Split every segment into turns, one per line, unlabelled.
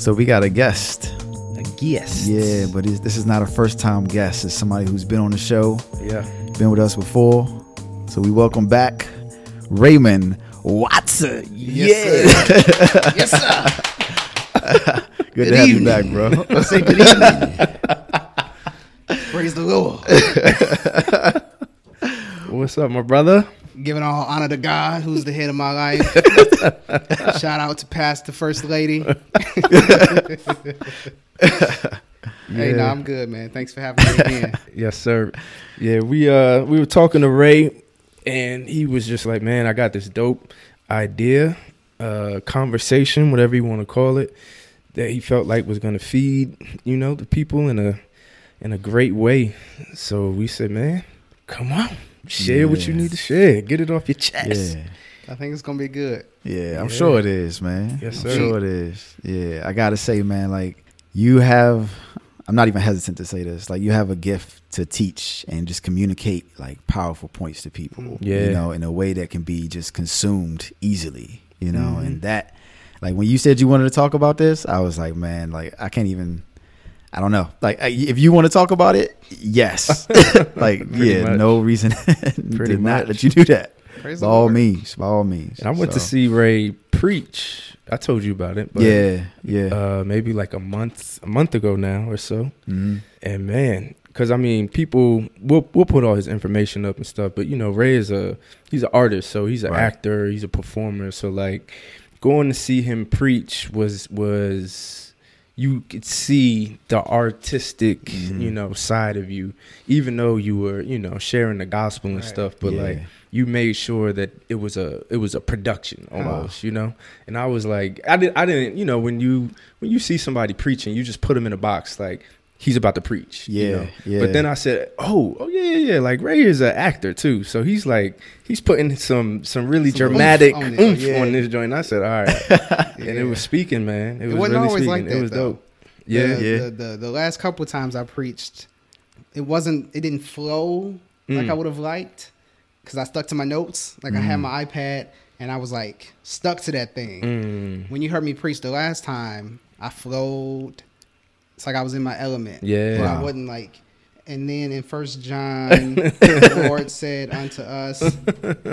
So we got a guest.
A guest.
Yeah, but this is not a first time guest. It's somebody who's been on the show,
Yeah.
been with us before. So we welcome back Raymond Watson. Yes, yeah.
Yes, sir.
Good,
Good
to have you back, bro.
Let's say good evening. Praise the Lord.
What's up, my brother?
Giving all honor to God, who's the head of my life. Shout out to Pastor First Lady. Hey, no, I'm good, man. Thanks for having me again.
Yes, sir. Yeah, we uh we were talking to Ray and he was just like, Man, I got this dope idea, uh conversation, whatever you want to call it, that he felt like was gonna feed, you know, the people in a in a great way. So we said, Man, come on. Share what you need to share. Get it off your chest.
Yeah.
I think it's gonna be good.
Yeah, I'm
Yeah.
sure it is, man.
Yes,
I'm
sir.
sure it is. Yeah, I gotta say, man, like you have. I'm not even hesitant to say this. Like you have a gift to teach and just communicate like powerful points to people.
Yeah.
you know, in a way that can be just consumed easily. You know,
Mhm.
and that, like when you said you wanted to talk about this, I was like, man, like I can't even. I don't know. Like, if you want to talk about it, yes. like, yeah,
much.
no reason
Pretty
to not let you do that.
Praise
By
the
all
Lord.
means, by all means.
And I went to see Ray preach. I told you about it. But,
yeah, yeah.
Uh, maybe like a month, a month ago now or so.
Mhm.
And man, because I mean, people we'll we'll put all his information up and stuff. But you know, Ray is a he's an artist, so he's an
Right.
actor, he's a performer. So like, going to see him preach was was you could see the artistic,
Mhm.
you know, side of you, even though you were, you know, sharing the gospel and
Right.
stuff. But
Yeah.
like, you made sure that it was a it was a production almost, you know. And I was like, I didn't, I didn't, you know, when you when you see somebody preaching, you just put them in a box like he's about to preach. you
Yeah,
know?
yeah.
But then I said, oh, oh yeah, yeah, yeah. Like Ray is an actor too, so he's like he's putting some some really
Some oomph
dramatic
on
oomph,
it.
on, this joint. I said, all right, and it was speaking, man. It, was
wasn't
really
always
speaking.
like that,
it was
though.
dope. Yeah,
the,
yeah.
The, the the last couple of times I preached, it wasn't. It didn't flow like
Mm.
I would have liked because I stuck to my notes. Like I had my iPad and I was like stuck to that thing.
Mm.
When you heard me preach the last time, I flowed. It's like I was in my element.
Yeah.
But I wasn't like. And then in First John, the Lord said unto us,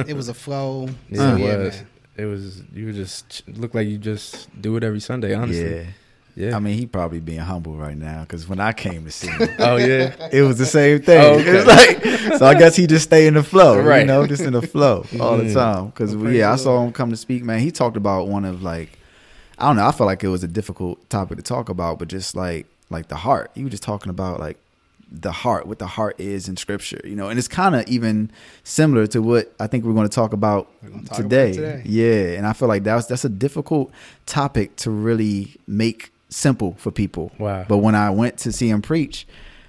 it was a flow.
Yeah,
So,
it
yeah,
was.
man.
It was. You just look like you just do it every Sunday. Honestly.
Yeah.
Yeah.
I mean, he probably being humble right now because when I came to see him,
oh yeah.
it was the same thing.
Oh, okay.
It was like, so I guess he just stay in the flow,
Right.
You know, just in the flow all the
Mhm.
time. Because
Well, praise
yeah, I saw him come to speak. Man, he talked about one of like, I don't know. I felt like it was a difficult topic to talk about, but just like like the heart. You was just talking about like the heart, what the heart is in Scripture, you know, and it's kind of even similar to what I think we're going to talk about
We're talk
today.
it today.
Yeah, and I feel like that's that's a difficult topic to really make simple for people.
Wow.
But when I went to see him preach,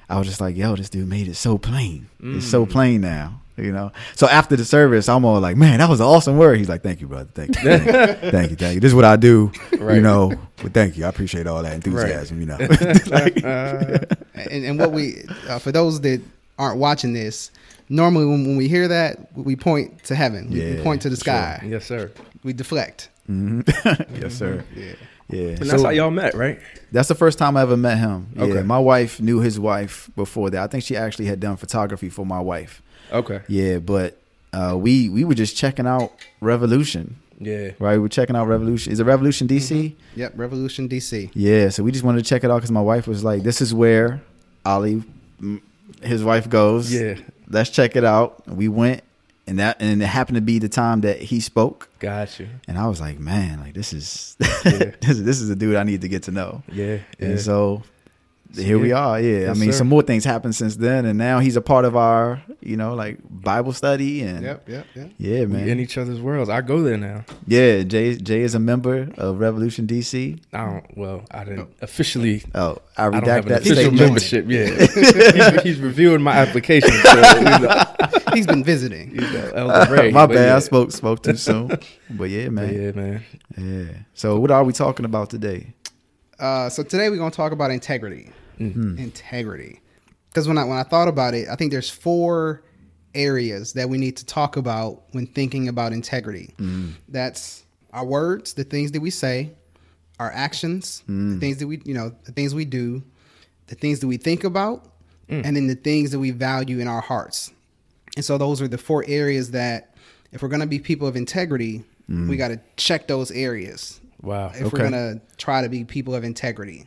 I was just like, "Yo, this dude made it so plain. It's so
Mm.
plain now." You know. So after the service, I'm all like, "Man, that was an awesome word." He's like, "Thank you, brother. Thank you. Thank you. thank you. Thank you. This is what I do. You know. But thank you. I appreciate all that enthusiasm. You know. Like-
and, and what we uh, for those that aren't watching this normally when, when we hear that we point to heaven we, we
Yeah,
point to the
sure.
sky
Yes, sir.
we deflect
Mhm. yes, sir.
yeah
Yeah.
And that's
So-
how y'all met, right?
That's the first time I ever met him. Yeah,
Okay.
my wife knew his wife before that. I think she actually had done photography for my wife.
Okay.
Yeah, but uh, we we were just checking out Revolution,
Yeah.
right? We were checking out Revolution. Is it Revolution DC?
yep revolution dc
Yeah, so we just wanted to check it out because my wife was like, "This is where Ali, his wife goes.
Yeah.
let's check it out." We went, and that and it happened to be the time that he spoke,
Got you.
and I was like, "Man, like this is
Yeah.
this is this is a dude I need to get to know."
Yeah. Yeah.
And so here we are. Yeah,
Yes,
I mean,
sir.
some more things happened since then, and now he's a part of our, you know, like Bible study and
Yep, yep, yep.
yeah,
We
man.
in each other's worlds. I go there now.
yeah, Jay Jay is a member of Revolution DC.
I don't. Well, I didn't officially.
Oh, oh I
I don't
redact
have
that
official
statement.
membership. Yeah, he's, he's reviewing my application. So, you know,
He's been visiting.
you know, Elder Ray,
My bad,
yeah.
I spoke spoke too soon. but yeah,
But
man.
yeah, man.
Yeah. So what are we talking about today?
Uh, so today we're gonna talk about integrity.
Mm-hmm. mm-hmm.
Integrity. Because when I when I thought about it, I think there's four areas that we need to talk about when thinking about integrity. Mm-hmm. That's our words, the things that we say, our actions, the mm-hmm. things that we you know, the things we do, the things that we think about, mm. and then the things that we value in our hearts. And so those are the four areas that if we're gonna be people of integrity, we gotta check those areas
Wow.
if we're gonna try to be people of integrity.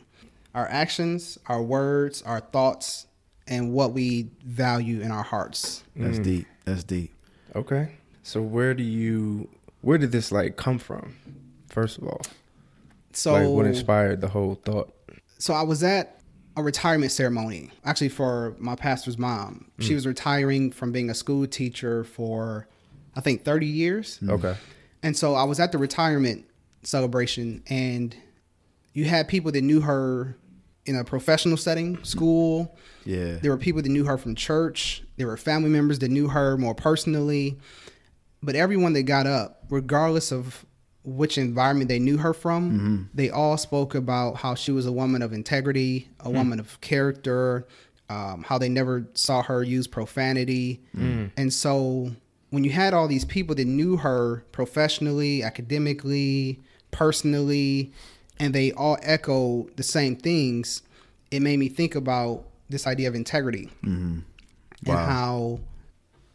Our actions, our words, our thoughts, and what we value in our hearts.
That's mm. deep. That's deep.
Okay. So where do you? Where did this like come from? First of all,
So,
like what inspired the whole thought?
so I was at a retirement ceremony actually for my pastor's mom. She mm. was retiring from being a school teacher for, I think, thirty years.
Okay.
And so I was at the retirement celebration, and you had people that knew her in a professional setting, school.
Yeah.
There were people that knew her from church. There were family members that knew her more personally. But everyone that got up, regardless of which environment they knew her from, mm-hmm. they all spoke about how she was a woman of integrity, a hmm. woman of character, um, how they never saw her use profanity. Hmm. And so when you had all these people that knew her professionally, academically, personally, and they all echo the same things, it made me think about this idea of integrity mm-hmm. and how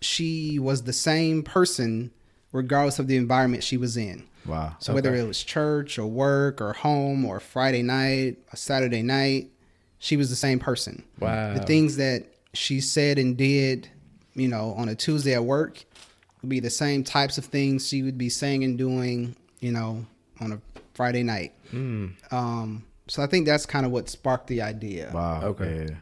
she was the same person regardless of the environment she was in.
Wow.
So whether it was church or work or home or Friday night, a Saturday night, she was the same person.
Wow.
The things that she said and did, you know, on a Tuesday at work would be the same types of things she would be saying and doing, you know, on a Friday night. Hmm. Um, so I think that's kind of what sparked the idea.
Wow.
Okay.
Yeah.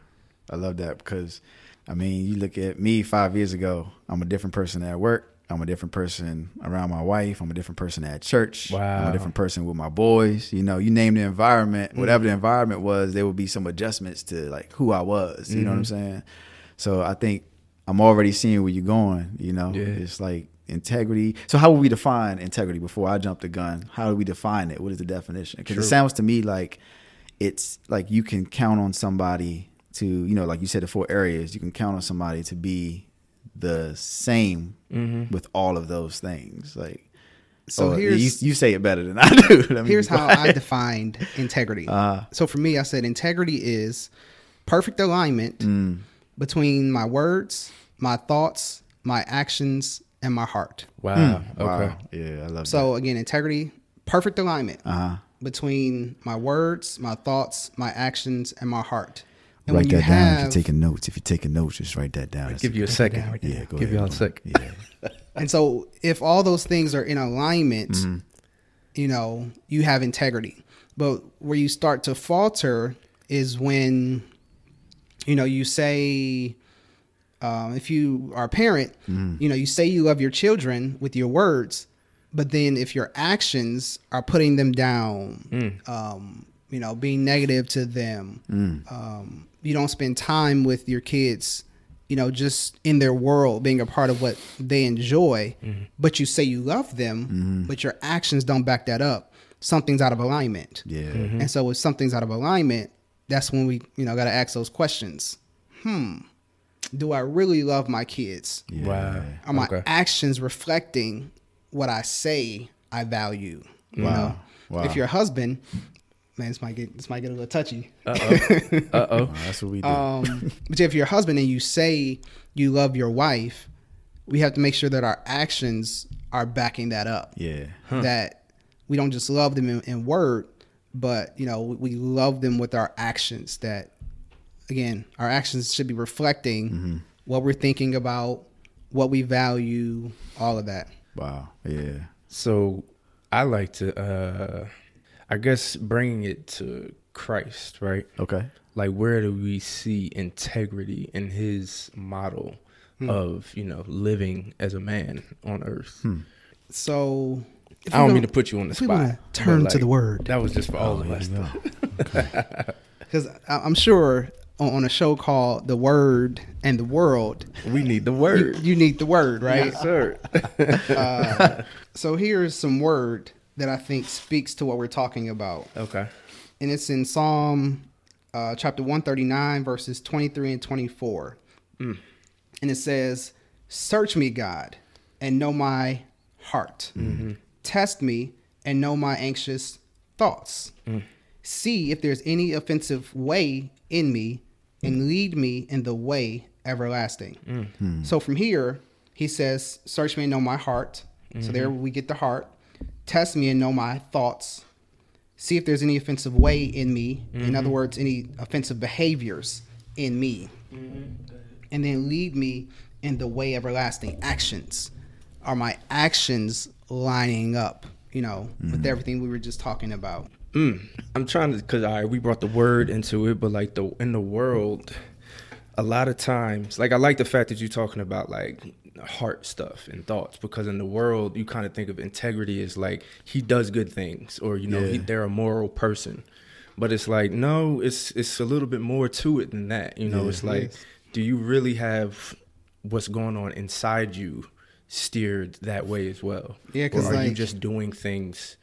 I love that because, I mean, you look at me five years ago, I'm a different person at work. I'm a different person around my wife. I'm a different person at church.
Wow.
I'm a different person with my boys. You know, you name the environment, hmm. whatever the environment was, there would be some adjustments to like who I was. You know what I'm hmm. saying? So I think I'm already seeing where you're going. You know,
Yeah.
it's like integrity. So how would we define integrity before I jump the gun? How do we define it? What is the definition? Because it sounds to me like it's like you can count on somebody to, you know, like you said, the four areas, you can count on somebody to be the same
Mm-hmm.
with all of those things. Like,
So
oh,
here's
you, you say it better than I do. Let me
here's how. I defined integrity.
Uh,
so for me, I said integrity is perfect alignment
mm,
between my words, my thoughts, my actions, and my heart.
Wow. Okay.
wow. Yeah, I love that.
So again, integrity, perfect alignment.
Uh-huh.
between my words, my thoughts, my actions, and my heart. And
Write
when you
that down if you're taking notes. If you're taking notes, just write that down. That's
Give you a
good-
second.
Yeah, go
Give
ahead.
y'all a
bro.
second.
Yeah.
and so if all those things are in alignment,
Mm-hmm.
you know, you have integrity. But where you start to falter is when, you know, you say, um, if you are a parent,
Mm-hmm.
you know, you say you love your children with your words, but then if your actions are putting them down, um, you know, being negative to them,
Mm.
um, you don't spend time with your kids, you know, just in their world, being a part of what they enjoy, but you say you love them, but your actions don't back that up. Something's out of alignment.
Yeah.
And so if something's out of alignment, that's when we, you know, got to ask those questions. Hmm. Do I really love my kids?
Yeah.
Wow.
Are my
Okay.
actions reflecting what I say I value? You
Wow.
know?
Wow.
If you're a husband, man, this might get this might get a little touchy.
Uh oh. Uh oh.
That's what we do.
Um, but if you're a husband and you say you love your wife, we have to make sure that our actions are backing that up.
yeah.
That we don't just love them in, in word, but you know we love them with our actions. That again, our actions should be reflecting mm-hmm. what we're thinking about, what we value, all of that.
Wow. Yeah.
So I like to, uh, I guess, bringing it to Christ, right?
Okay.
Like where do we see integrity in his model hmm. of, you know, living as a man on earth? Hmm.
So, if
I
we
don't mean to put you on the spot.
wanna turn
but,
to the word.
That was just for all
Oh,
of us. though.
because I'm sure on, a show called The Word and the World,
We need the word.
you need the word, right?
Yes, sir.
Uh, so here's some word that I think speaks to what we're talking about,
okay.
and it's in Psalm uh, chapter 139, verses 23 and 24, and it says, "Search me, God, and know my heart. Test me and know my anxious thoughts. See if there's any offensive way in me, and lead me in the way everlasting." Mm-hmm. So from here, he says, "Search me and know my heart." So there mm-hmm. we get the heart. Test me and know my thoughts. See if there's any offensive way in me. In other mm-hmm. words, any offensive behaviors in me. And then lead me in the way everlasting. Actions. Are my actions lining up, you know, with everything we were just talking about?
Mm. I'm trying to because I we brought the word into it, but like the in the world, a lot of times, like I like the fact that you're talking about like heart stuff and thoughts because in the world you kind of think of integrity as like he does good things or you know he, they're a moral person, but it's like no, it's it's a little bit more to it than that. You know,
Yeah.
it's like do you really have what's going on inside you steered that way as well?
Yeah, 'cause
or are you just doing things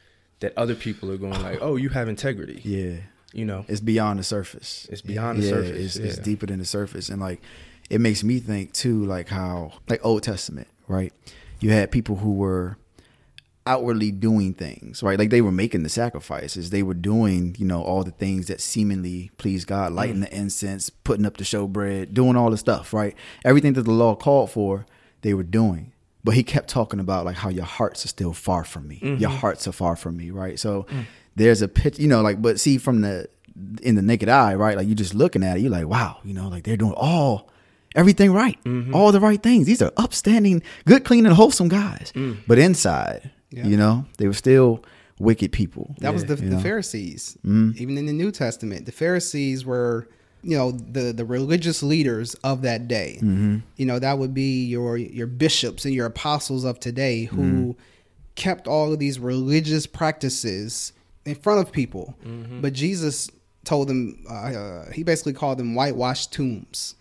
that other people are going like, oh, you have integrity.
Yeah.
You know,
It's beyond the surface.
It's beyond the
yeah,
surface,
It's, it's deeper than the surface, and like it makes me think too, like how like Old Testament, right? You had people who were outwardly doing things, right? Like they were making the sacrifices, they were doing, you know, all the things that seemingly please God, lighting mm. the incense, putting up the showbread, doing all the stuff, right? Everything that the law called for, they were doing. But he kept talking about like how your hearts are still far from me. Your mm-hmm. hearts are far from me, right? So mm. there's a pitch, you know, like but see from the in the naked eye, right? Like you're just looking at it, you're like, wow, you know, like they're doing all everything right, mm-hmm. all the right things. These are upstanding, good, clean, and wholesome guys. Mm. But inside,
Yeah.
you know, they were still wicked people.
That was the, the? Pharisees. Mm-hmm. Even in the New Testament, the Pharisees were, you know, the the religious leaders of that day. Mm-hmm. You know, that would be your your bishops and your apostles of today who mm-hmm. kept all of these religious practices in front of people. Mm-hmm. But Jesus told them, uh, uh, he basically called them whitewashed tombs.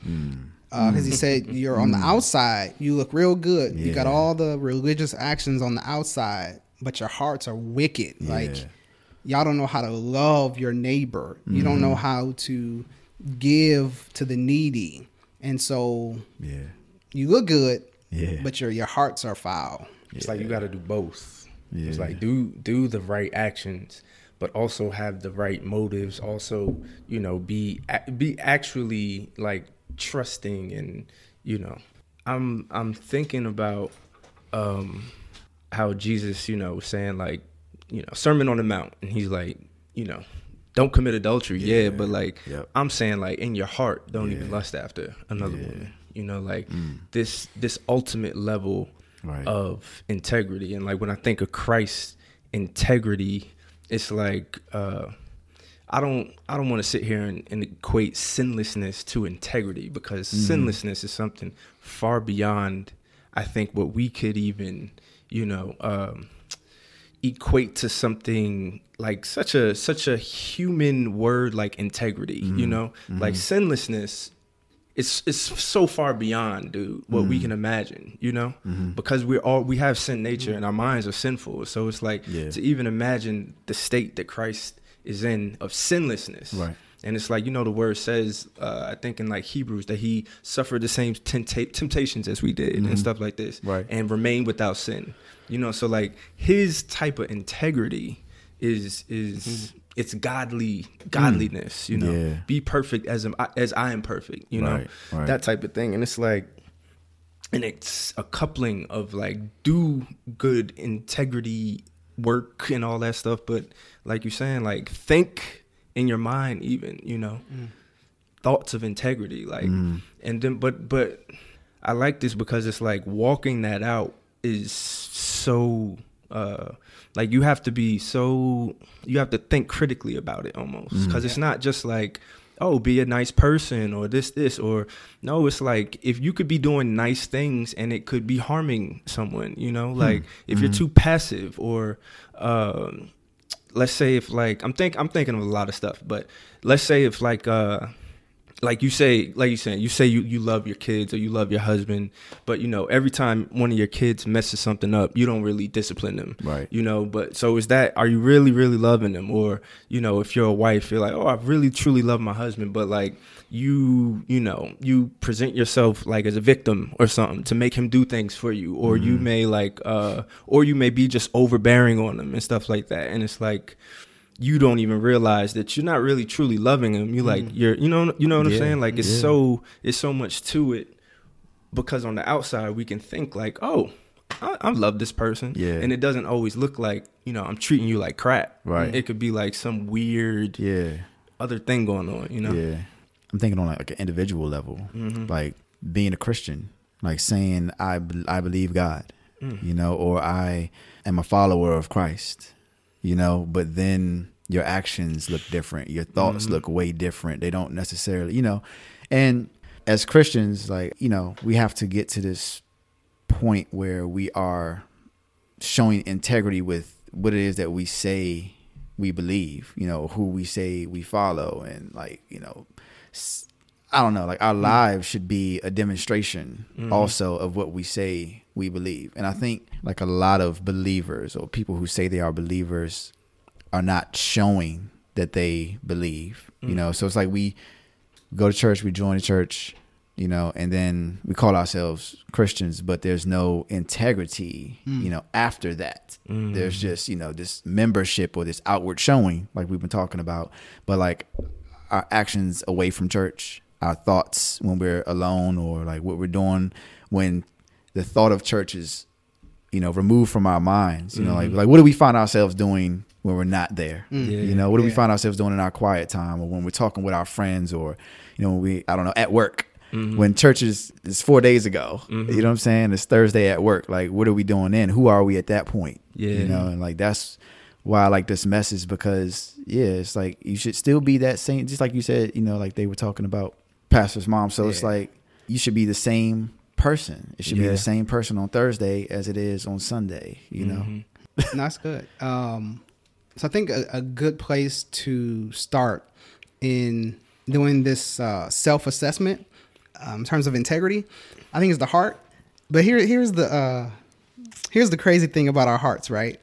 Uh, because he mm. said, You're on the mm. outside, you look real good. You got all the religious actions on the outside, but your hearts are wicked. Like, y'all don't know how to love your neighbor. You don't know how to give to the needy. And so
Yeah.
you look good,
Yeah.
but your your hearts are foul.
it's like you got to do both. It's like do do the right actions, but also have the right motives. Also, you know, be be actually like trusting and you know, I'm I'm thinking about um how Jesus, you know, was saying like, you know, Sermon on the Mount, and he's like, you know, don't commit adultery. Yeah, but like
Yep.
I'm saying like in your heart, don't even lust after another
Yeah.
woman. You know, like this this ultimate level
Right.
of integrity. And like when I think of Christ integrity, it's like uh I don't I don't want to sit here and, and equate sinlessness to integrity because sinlessness is something far beyond I think what we could even, you know, um equate to something like such a such a human word like integrity, you mm-hmm. know? Mm-hmm. Like sinlessness it's it's so far beyond, dude, what we mm. can imagine, you know, mm-hmm. because we're all we have sin nature and our minds are sinful. So it's like
Yeah.
to even imagine the state that Christ is in of sinlessness,
Right.
And it's like you know the word says, uh, I think in like Hebrews that he suffered the same tempta- temptations as we did and mm-hmm. stuff like this,
Right.
And remained without sin, you know. So like his type of integrity is is mm-hmm. it's godly mm. godliness, you know.
Yeah.
Be perfect as um, am, as I am perfect, you know,
Right, right.
that type of thing. And it's like, and it's a coupling of like do good integrity work and all that stuff, but like you're saying, like think in your mind, even you know, mm. thoughts of integrity, like, mm. and then but but I like this because it's like walking that out is so uh like you have to be so you have to think critically about it almost. Mm. Because it's not just like oh be a nice person or this this or no it's like if you could be doing nice things and it could be harming someone you know hmm. like if you're hmm. too passive or um let's say if like I'm think I'm thinking of a lot of stuff, but let's say if like uh like you say like you saying you say you, you love your kids or you love your husband, but you know, every time one of your kids messes something up, you don't really discipline them.
Right.
You know, but so is that are you really, really loving them? Or, you know, if you're a wife, you're like, Oh, I really truly love my husband, but like you you know you present yourself like as a victim or something to make him do things for you or you may like uh or you may be just overbearing on him and stuff like that and it's like you don't even realize that you're not really truly loving him you like you're you know you know what i'm saying like it's
yeah.
so it's so much to it because on the outside we can think like oh I, I love this person
Yeah.
and it doesn't always look like you know i'm treating you like crap
Right.
it could be like some weird
Yeah.
other thing going on you know
Yeah. I'm thinking on like, like an individual level,
Mm-hmm.
like being a Christian, like saying I I believe God,
Mm.
you know, or I am a follower of Christ, you know, but then your actions look different, your thoughts
Mm-hmm.
look way different. They don't necessarily, you know, and as Christians, like you know, we have to get to this point where we are showing integrity with what it is that we say we believe, you know, who we say we follow, and like, you know, i don't know, like our lives should be a demonstration also of what we say we believe. And I think like a lot of believers or people who say they are believers are not showing that they believe, you mm. know. So it's like we go to church, we join the church, you know, and then we call ourselves Christians, but there's no integrity, mm. you know, after that. Mm. There's just, you know, this membership or this outward showing, like we've been talking about, but like our actions away from church, our thoughts when we're alone, or like what we're doing when the thought of church is, you know, removed from our minds. You know, like mm-hmm. like what do we find ourselves doing when we're not there? You know, what do we find ourselves doing in our quiet time, or when we're talking with our friends, or you know, when we I don't know at work. When church is, is four days ago, you know what I'm saying? It's Thursday at work. Like, what are we doing then? Who are we at that point?
Yeah.
You know, and like that's why I like this message because yeah, it's like you should still be that same just like you said, you know, like they were talking about pastor's mom. So it's like you should be the same person. It should be the same person on Thursday as it is on Sunday, you know.
Mhm.
No, that's good. Um, so I think a, a good place to start in doing this uh, self assessment um, in terms of integrity, I think is the heart. But here, here's the uh, here's the crazy thing about our hearts, right?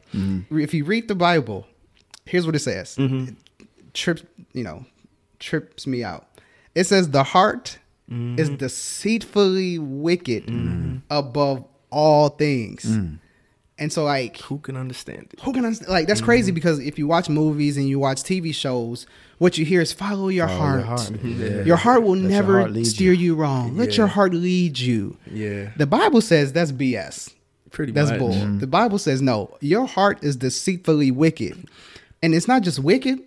If you read the Bible, here's what it says. It trips, you know, trips me out. It says the heart is deceitfully wicked above all things. And so, like,
who can understand it
who can understand? Like that's crazy because if you watch movies and you watch TV shows, what you hear is follow your
Follow
heart.
your heart. Yeah.
Your heart will
Let
never
heart
steer
you.
you, wrong. Let your heart lead you.
yeah
The Bible says that's BS.
pretty bad.
That's
much
bull. The Bible says no. Your heart is deceitfully wicked, and it's not just wicked;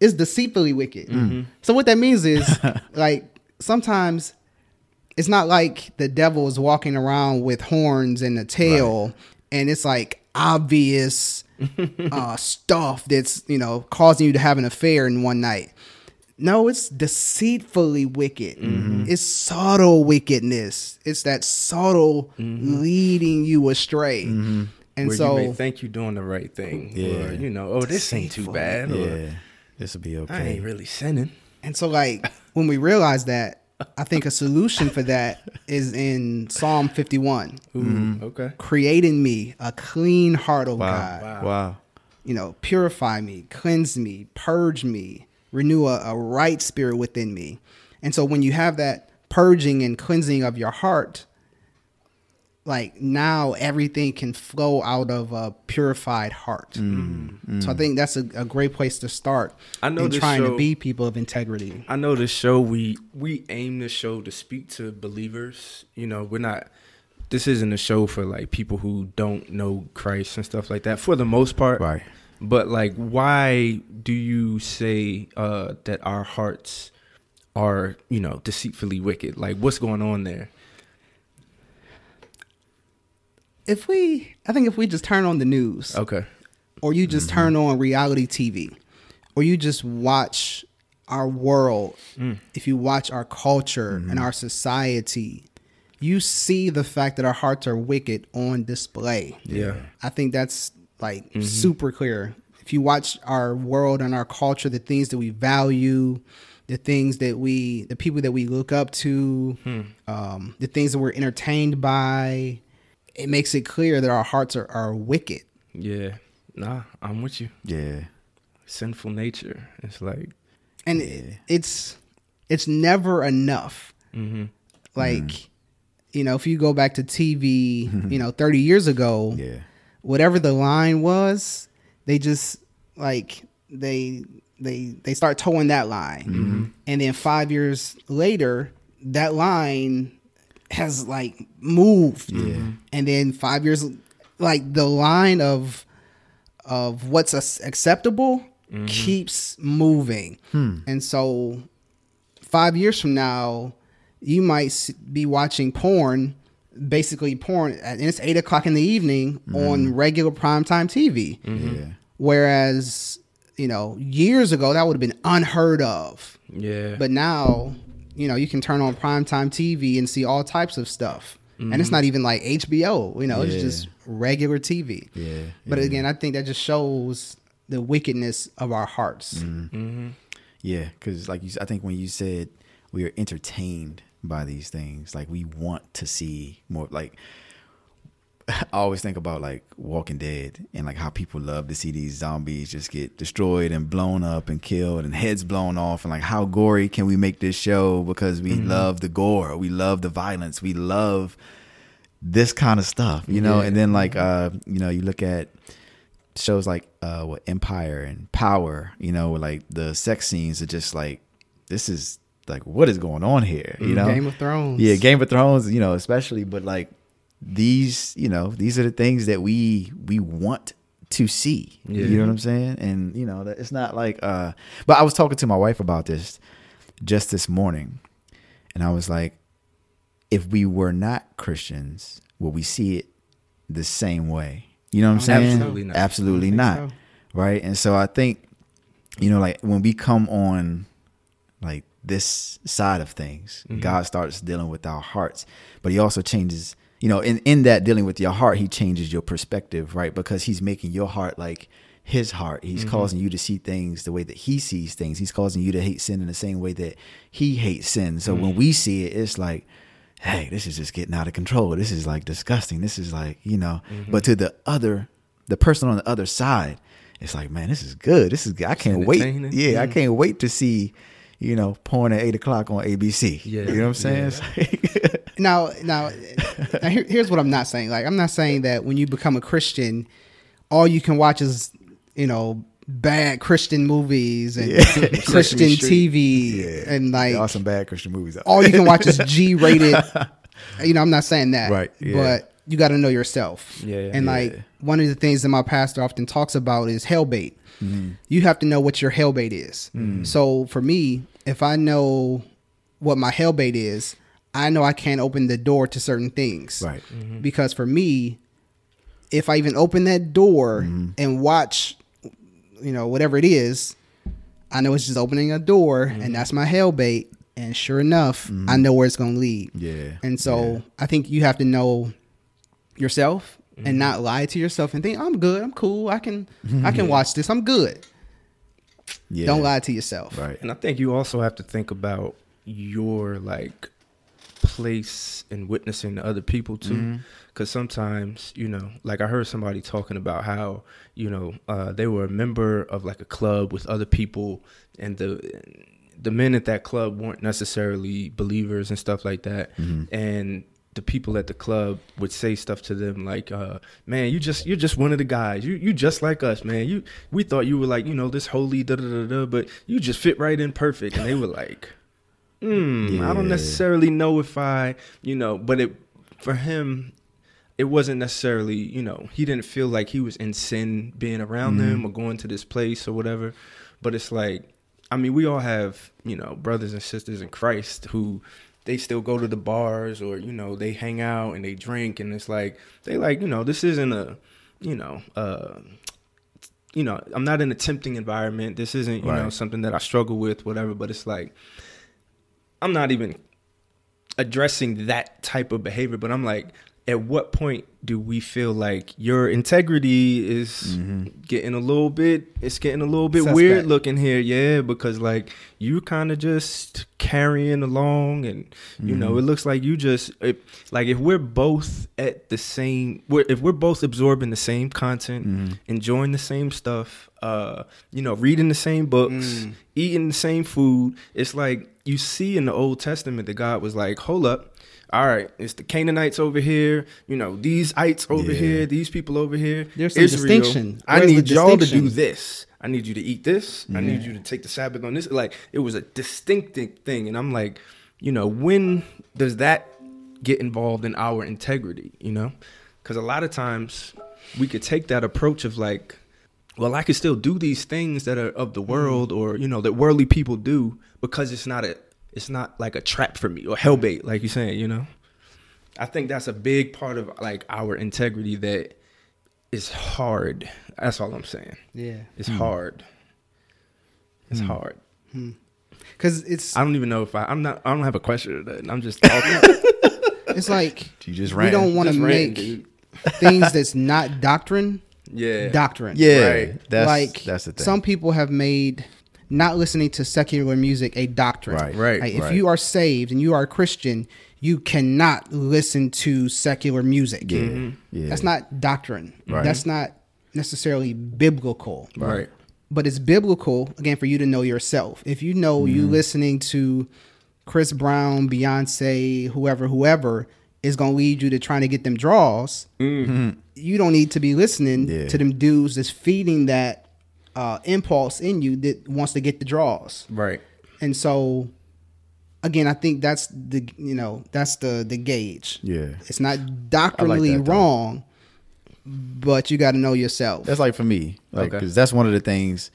it's deceitfully wicked.
Mm-hmm.
So what that means is, like sometimes it's not like the devil is walking around with horns and a tail, and it's like obvious uh, stuff that's you know causing you to have an affair in one night. No, it's deceitfully wicked.
Mm-hmm.
It's subtle wickedness. It's that subtle leading you astray. And
Mm-hmm. where
so
you may think you're doing the right thing
Yeah.
or you know oh this ain't too
Deceitful.
bad or
Yeah. This will be okay.
I
okay.
ain't really sinning
And so, like, when we realize that, I think a solution for that is in Psalm 51
Ooh, okay
Create in me a clean heart, O
Wow.
God.
Wow.
Wow.
You know, purify me, cleanse me, purge me, renew a, a right spirit within me. And so, when you have that purging and cleansing of your heart, like now everything can flow out of a purified heart. So I think that's a, a great place to start
I know
in
this
trying
show-
to be people of integrity.
I know this show we we aim this show to speak to believers. You know, we're not this isn't a show for like people who don't know Christ and stuff like that for the most part.
Right.
But like why do you say uh that our hearts are, you know, deceitfully wicked? Like what's going on there?
If we i think if we just turn on the news
Okay.
or you just mm-hmm. turn on reality TV, or you just watch our world, mm. if you watch our culture and mm-hmm. our society, you see the fact that our hearts are wicked on display.
Yeah.
I think that's like mm-hmm. super clear. If you watch our world and our culture, the things that we value, the things that we, the people that we look up to, hmm. um, the things that we're entertained by, it makes it clear that our hearts are, are wicked.
Yeah. Nah, I'm with you.
Yeah.
Sinful nature. It's like,
and it- it's it's never enough.
mm-hmm.
Like, mm-hmm. you know, if you go back to TV, mm-hmm. you know, thirty years ago,
Yeah.
whatever the line was, they just like they they they start towing that line, mm-hmm. and then five years later, that line has like moved, mm-hmm. and then five years, like the line of of what's ac- acceptable mm-hmm. keeps moving, hmm. and so five years from now, you might be watching porn, basically porn, and it's eight o'clock in the evening mm-hmm. on regular primetime TV.
Yeah.
Whereas, you know, years ago that would have been unheard of.
yeah.
But now, you know, you can turn on primetime TV and see all types of stuff. And it's not even like HBO, you know, it's just regular TV.
Yeah.
But
yeah.
again, I think that just shows the wickedness of our hearts.
mm-hmm.
Yeah, because like you, s- I think when you said we are entertained by these things, like we want to see more. Like I always think about like Walking Dead and like how people love to see these zombies just get destroyed and blown up and killed and heads blown off and like how gory can we make this show because we love the gore, we love the violence, we love this kind of stuff, you know.
Yeah.
And then like uh, you know, you look at shows like uh what Empire and Power, you know, like the sex scenes are just like this is like what is going on here, you know?
Game of Thrones.
Yeah, Game of Thrones, you know, especially, but like these, you know, these are the things that we we want to see.
Yeah.
You know what I'm saying? And you know, it's not like uh but I was talking to my wife about this just this morning. And I was like if we were not Christians, would we see it the same way? You know what I'm saying?
Absolutely not.
Absolutely
don't so.
Right? And so I think you know like when we come on like this side of things god starts dealing with our hearts but he also changes you know in in that dealing with your heart he changes your perspective right? Because he's making your heart like his heart. He's mm-hmm. causing you to see things the way that he sees things. He's causing you to hate sin in the same way that he hates sin. So when mm. we see it it's like hey this is just getting out of control. This is like disgusting. This is like you know. Mm-hmm. But to the other the person on the other side it's like man this is good. This is good. i can't wait. yeah i
Mm.
can't wait to see you know, porn at eight o'clock on ABC.
Yeah,
you know what I'm saying?
yeah.
Like-
now, now, now here, here's what I'm not saying. Like, I'm not saying that when you become a Christian, all you can watch is, you know, bad Christian movies and Christian TV
yeah,
and like
there some bad Christian movies.
All you can watch is G-rated. you know, I'm not saying that,
Right, yeah.
But you got to know yourself.
Yeah,
and
yeah.
like one of the things that my pastor often talks about is hell bait.
Mm-hmm.
You have to know what your hell bait is. So for me, if I know what my hell bait is, I know I can't open the door to certain things.
Right.
Because for me, if I even open that door
Mm-hmm.
and watch, you know, whatever it is, I know it's just opening a door
Mm-hmm.
and that's my hell bait. And sure enough, I know where it's going to lead.
Yeah.
And so I think you have to know yourself and mm-hmm. not lie to yourself and think I'm good, I'm cool, I can I can watch this, I'm good.
Yeah.
Don't lie to yourself.
Right.
And I think you also have to think about your like place in witnessing to other people too. Mm-hmm. Because sometimes, you know, like I heard somebody talking about how, you know, uh, they were a member of like a club with other people, and the the men at that club weren't necessarily believers and stuff like that, mm-hmm. and the people at the club would say stuff to them like, uh, "Man, you just you're just one of the guys. You you just like us, man. You we thought you were like you know this holy da da da da, but you just fit right in perfect." And they were like, "Hmm, I don't necessarily know if I, you know." But it for him, it wasn't necessarily you know he didn't feel like he was in sin being around them or going to this place or whatever. But it's like, I mean, we all have you know brothers and sisters in Christ who they still go to the bars or you know they hang out and they drink and it's like they like you know this isn't a you know uh you know, I'm not in a tempting environment. This isn't, you know, something that I struggle with, whatever. But it's like, I'm not even addressing that type of behavior. But I'm like, at what point do we feel like your integrity is mm-hmm. getting a little bit? It's getting a little bit
Suspect.
weird looking here, yeah. Because like you kind of just carrying along, and you know, mm-hmm. it looks like you just it, like if we're both at the same, we're, if we're both absorbing the same content, mm-hmm. enjoying the same stuff, uh, you know, reading the same books, mm. eating the same food, it's like you see in the Old Testament that God was like, hold up. All right, it's the Canaanites over here, you know, these ites over
Yeah.
here, these people over here.
There's some distinction.
I
Where's the
need y'all to do
distinction?
this. I need you to eat this. I need you to take the Sabbath on this. Like it was a distinct thing, and I'm like, you know, when does that get involved in our integrity? You know, because a lot of times we could take that approach of like, well, I could still do these things that are of the world, or you know, that worldly people do, because it's not a, it's not like a trap for me or hellbait, like you're saying. You know, I think that's a big part of like our integrity that is hard. That's all I'm saying.
Yeah,
It's hmm. hard. It's hmm. hard. Hmm.
because it's
I don't even know if I. I'm not. I don't have a question today. I'm just talking.
it's like
You just
we don't want to make
dude.
things that's not doctrine
yeah.
doctrine.
Yeah,
Right.
that's
like
that's the thing.
some people have made not listening to secular music a doctrine.
Right.
Right.
Like, if
Right.
you are saved and you are a Christian, you cannot listen to secular music.
yeah, yeah.
That's not doctrine.
Right.
That's not necessarily biblical.
Right.
But it's biblical again for you to know yourself. If you know you
Mm-hmm.
listening to Chris Brown, Beyonce, whoever, whoever is gonna lead you to trying to get them draws. You don't need to be listening
Mm-hmm. Yeah.
to them dudes that's feeding that uh, impulse in you that wants to get the draws.
Right.
And so, again, I think that's the you know that's the the gauge.
Yeah.
It's not doctrinally
that, though.
wrong, but you got to know yourself.
That's like for me, like
Okay.
because that's one of the things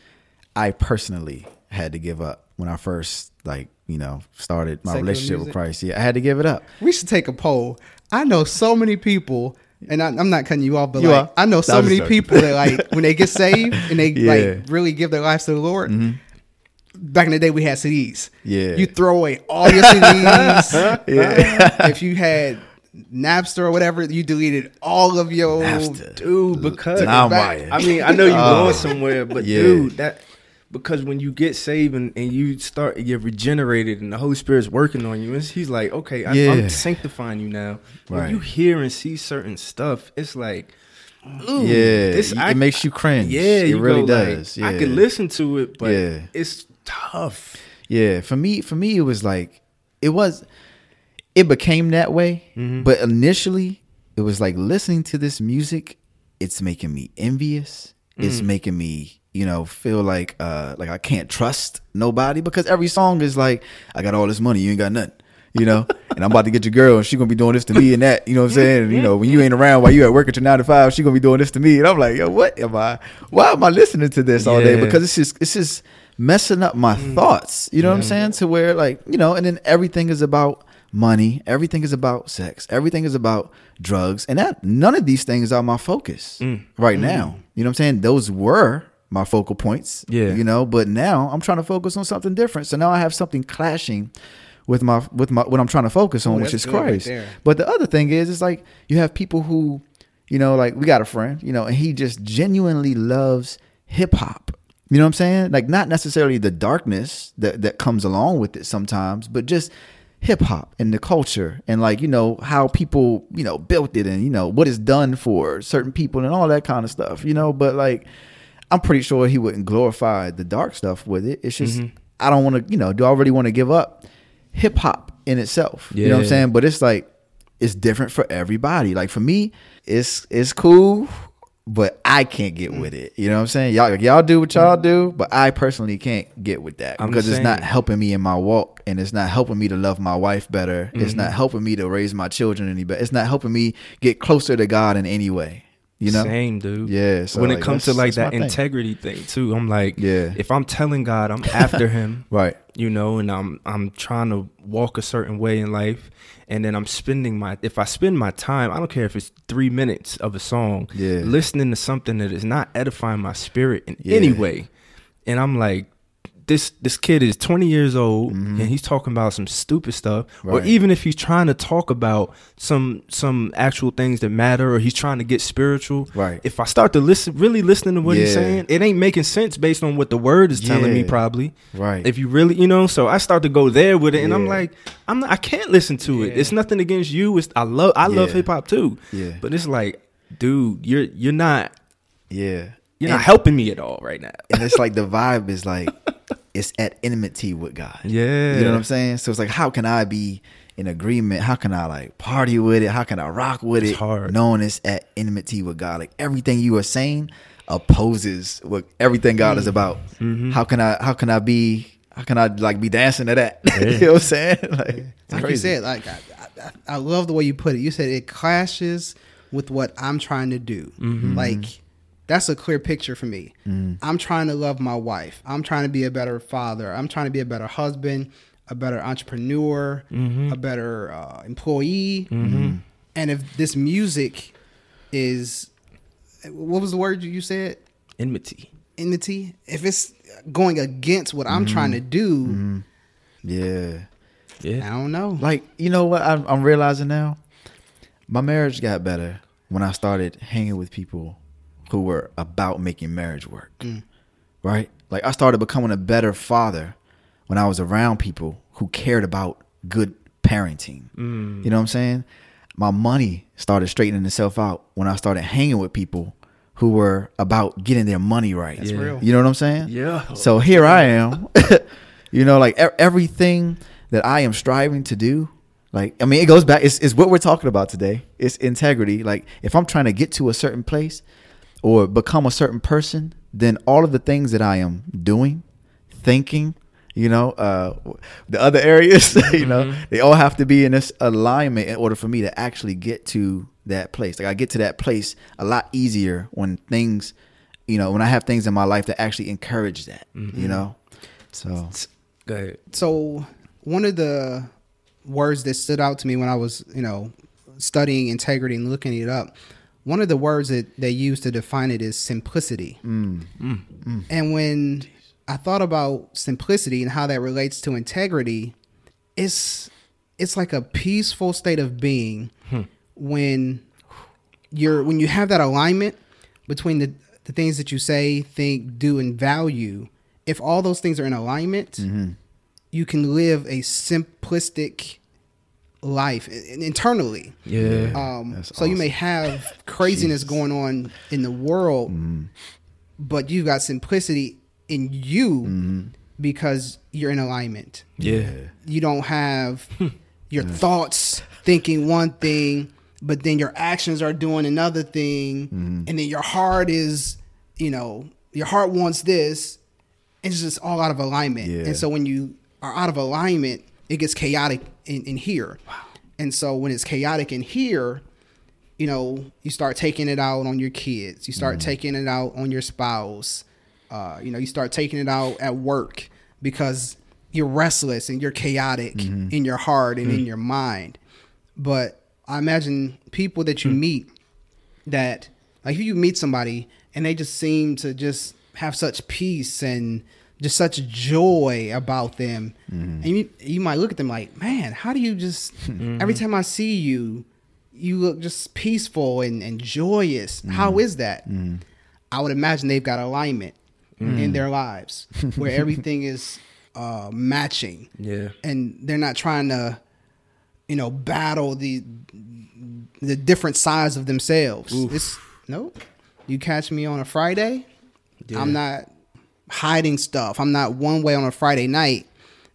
I personally had to give up when I first like you know started my
Secular
relationship with? Christ. Yeah, I had to give it up.
we should take a poll. I know so many people, and I, I'm not cutting you off, but
You
like
are.
I know so many
joking.
people that like when they get saved and they
Yeah. Mm-hmm.
like really give their lives to the Lord. Back in the day, we had CDs.
Yeah.
you throw away all your CDs.
Yeah,
if you had Napster or whatever, you deleted all of your
Napster.
Dude, because
Now I'm
back.
I mean, I know you're
Oh.
going somewhere, but
Yeah.
dude, that because when you get saved and, and you start, you're regenerated, and the Holy Spirit's working on you, and He's like, okay, I,
Yeah.
I'm sanctifying you now. When you hear and see certain stuff, it's like, ooh,
yeah.
this
it
I-
makes you cringe.
Yeah,
it really
go like,
does.
I
Yeah.
could listen to it, but
Yeah.
it's tough.
Yeah, for me, for me, it was like it was. It became that way, mm-hmm. but initially, it was like listening to this music. It's making me envious. It's mm. making me, you know, feel like uh like I can't trust nobody because every song is like, I got all this money, you ain't got nothing. You know, and I'm about to get your girl, and she gonna be doing this to me and that. You know what I'm saying? And, you know, when you ain't around while you at work at your nine to five, she gonna be doing this to me, and I'm like, yo, what am I? Why am I listening to this all day? Because it's just, it's just messing up my mm. thoughts. You know what I'm saying? To where like, you know, and then everything is about money. Everything is about sex. Everything is about drugs. And that none of these things are my focus mm. right mm. now. You know what I'm saying? Those were my focal points.
Yeah.
You know, but now I'm trying to focus on something different. So now I have something clashing with my with my what I'm trying to focus on,
Ooh,
which is
good right
Christ. but the other thing is, it's like you have people who, you know, like we got a friend, you know, and he just genuinely loves hip hop. You know what I'm saying? Like not necessarily the darkness that that comes along with it sometimes, but just hip hop and the culture and like you know how people you know built it and you know what it's done for certain people and all that kind of stuff. You know, but like I'm pretty sure he wouldn't glorify the dark stuff with it. It's just mm-hmm. I don't want to, you know, do I really want to give up hip hop in itself? You know what I'm saying? But it's like it's different for everybody. Like for me, it's it's cool, but I can't get mm. with it. You know what I'm saying? Y'all y'all do what y'all mm. do, but I personally can't get with that
I'm
because it's not helping me in my walk and it's not helping me to love my wife better. It's
Mm-hmm.
not helping me to raise my children any better. It's not helping me get closer to God in any way. You know?
Same, dude.
Yeah, so,
when
like,
it comes to like that
my thing.
integrity thing too, I'm like,
Yeah.
If I'm telling God I'm after Him,
Right.
you know, and I'm I'm trying to walk a certain way in life, and then I'm spending my if I spend my time, I don't care if it's three minutes of a song,
Yeah.
listening to something that is not edifying my spirit in
Yeah.
any way, and I'm like. This this kid is 20 years old
Mhm.
and he's talking about some stupid stuff, or even if he's trying to talk about some some actual things that matter, or he's trying to get spiritual.
Right.
If I start to listen, really listening to what he's saying, it ain't making sense based on what the word is telling me. Probably,
Right.
if you really, you know, so I start to go there with it, and I'm like, I'm not, I can't listen to it. It's nothing against you. It's I love I love hip hop too,
yeah.
but it's like, dude, you're you're not
yeah.
you're
And-
not helping me at all right now.
and it's like the vibe is like it's at enmity with God.
Yeah,
You know what I'm saying? So it's like, how can I be in agreement? How can I like party with it? How can I rock with
It's
it?
hard.
Knowing it's at enmity with God. Like everything you are saying opposes what everything God is about.
Mhm.
How can I? How can I be? How can I like be dancing to that?
Yeah.
you know what I'm saying? Like, it's
like you said, like I, I, I love the way you put it. You said it clashes with what I'm trying to do.
Mhm.
Like that's a clear picture for me.
Mhm.
I'm trying to love my wife. I'm trying to be a better father. I'm trying to be a better husband, a better entrepreneur,
Mhm.
a better uh, employee.
Mhm.
And if this music is, what was the word you said?
enmity.
Enmity. If it's going against what I'm trying to do,
Mhm. Yeah.
Yeah,
I don't know.
Like you know what I'm, I'm realizing now, my marriage got better when I started hanging with people who were about making marriage work.
Mm.
Right? Like I started becoming a better father when I was around people who cared about good parenting.
Mm.
You know what I'm saying? My money started straightening itself out when I started hanging with people who were about getting their money right.
That's
Yeah.
real.
You know what I'm saying?
yeah.
So here I am. you know, like everything that I am striving to do, like I mean, it goes back. It's, it's what we're talking about today. It's integrity. Like if I'm trying to get to a certain place or become a certain person, then all of the things that I am doing, thinking, you know, uh, the other areas, you know,
Mhm.
they all have to be in this alignment in order for me to actually get to that place. Like I get to that place a lot easier when things, you know, when I have things in my life that actually encourage that,
Mhm.
you know. So
Go ahead.
so one of the words that stood out to me when I was, you know, studying integrity and looking it up, one of the words that they use to define it is simplicity.
mm,
Mm.
And when I thought about simplicity and how that relates to integrity, it's it's like a peaceful state of being
Hmm.
when you're when you have that alignment between the the things that you say, think, do, and value. If all those things are in alignment,
mhm.
you can live a simplistic life internally.
Yeah.
Um, so you may have craziness going on in the world,
Mhm.
but you've got simplicity in you
Mhm.
because you're in alignment.
yeah.
You don't have your thoughts thinking one thing, but then your actions are doing another thing,
Mhm.
and then your heart is, you know, your heart wants this. It's just all out of alignment.
Yeah.
And so when you are out of alignment, it gets chaotic in, in here. And so when it's chaotic in here, you know, you start taking it out on your kids. You start mm-hmm. taking it out on your spouse. Uh, you know, you start taking it out at work because you're restless and you're chaotic mm-hmm. in your heart and in mm. your mind. But I imagine people that you mm. meet that, like, if you meet somebody and they just seem to just have such peace and just such joy about them, mm-hmm. and you you might look at them like, man, how do you just mm-hmm. every time I see you, you look just peaceful and, and joyous. How mm-hmm. is that? I would imagine they've got alignment in their lives where everything is uh, matching.
Yeah.
and they're not trying to you know battle the the different sides of themselves. It's nope. You catch me on a friday i'm not hiding stuff. I'm not one way on a friday night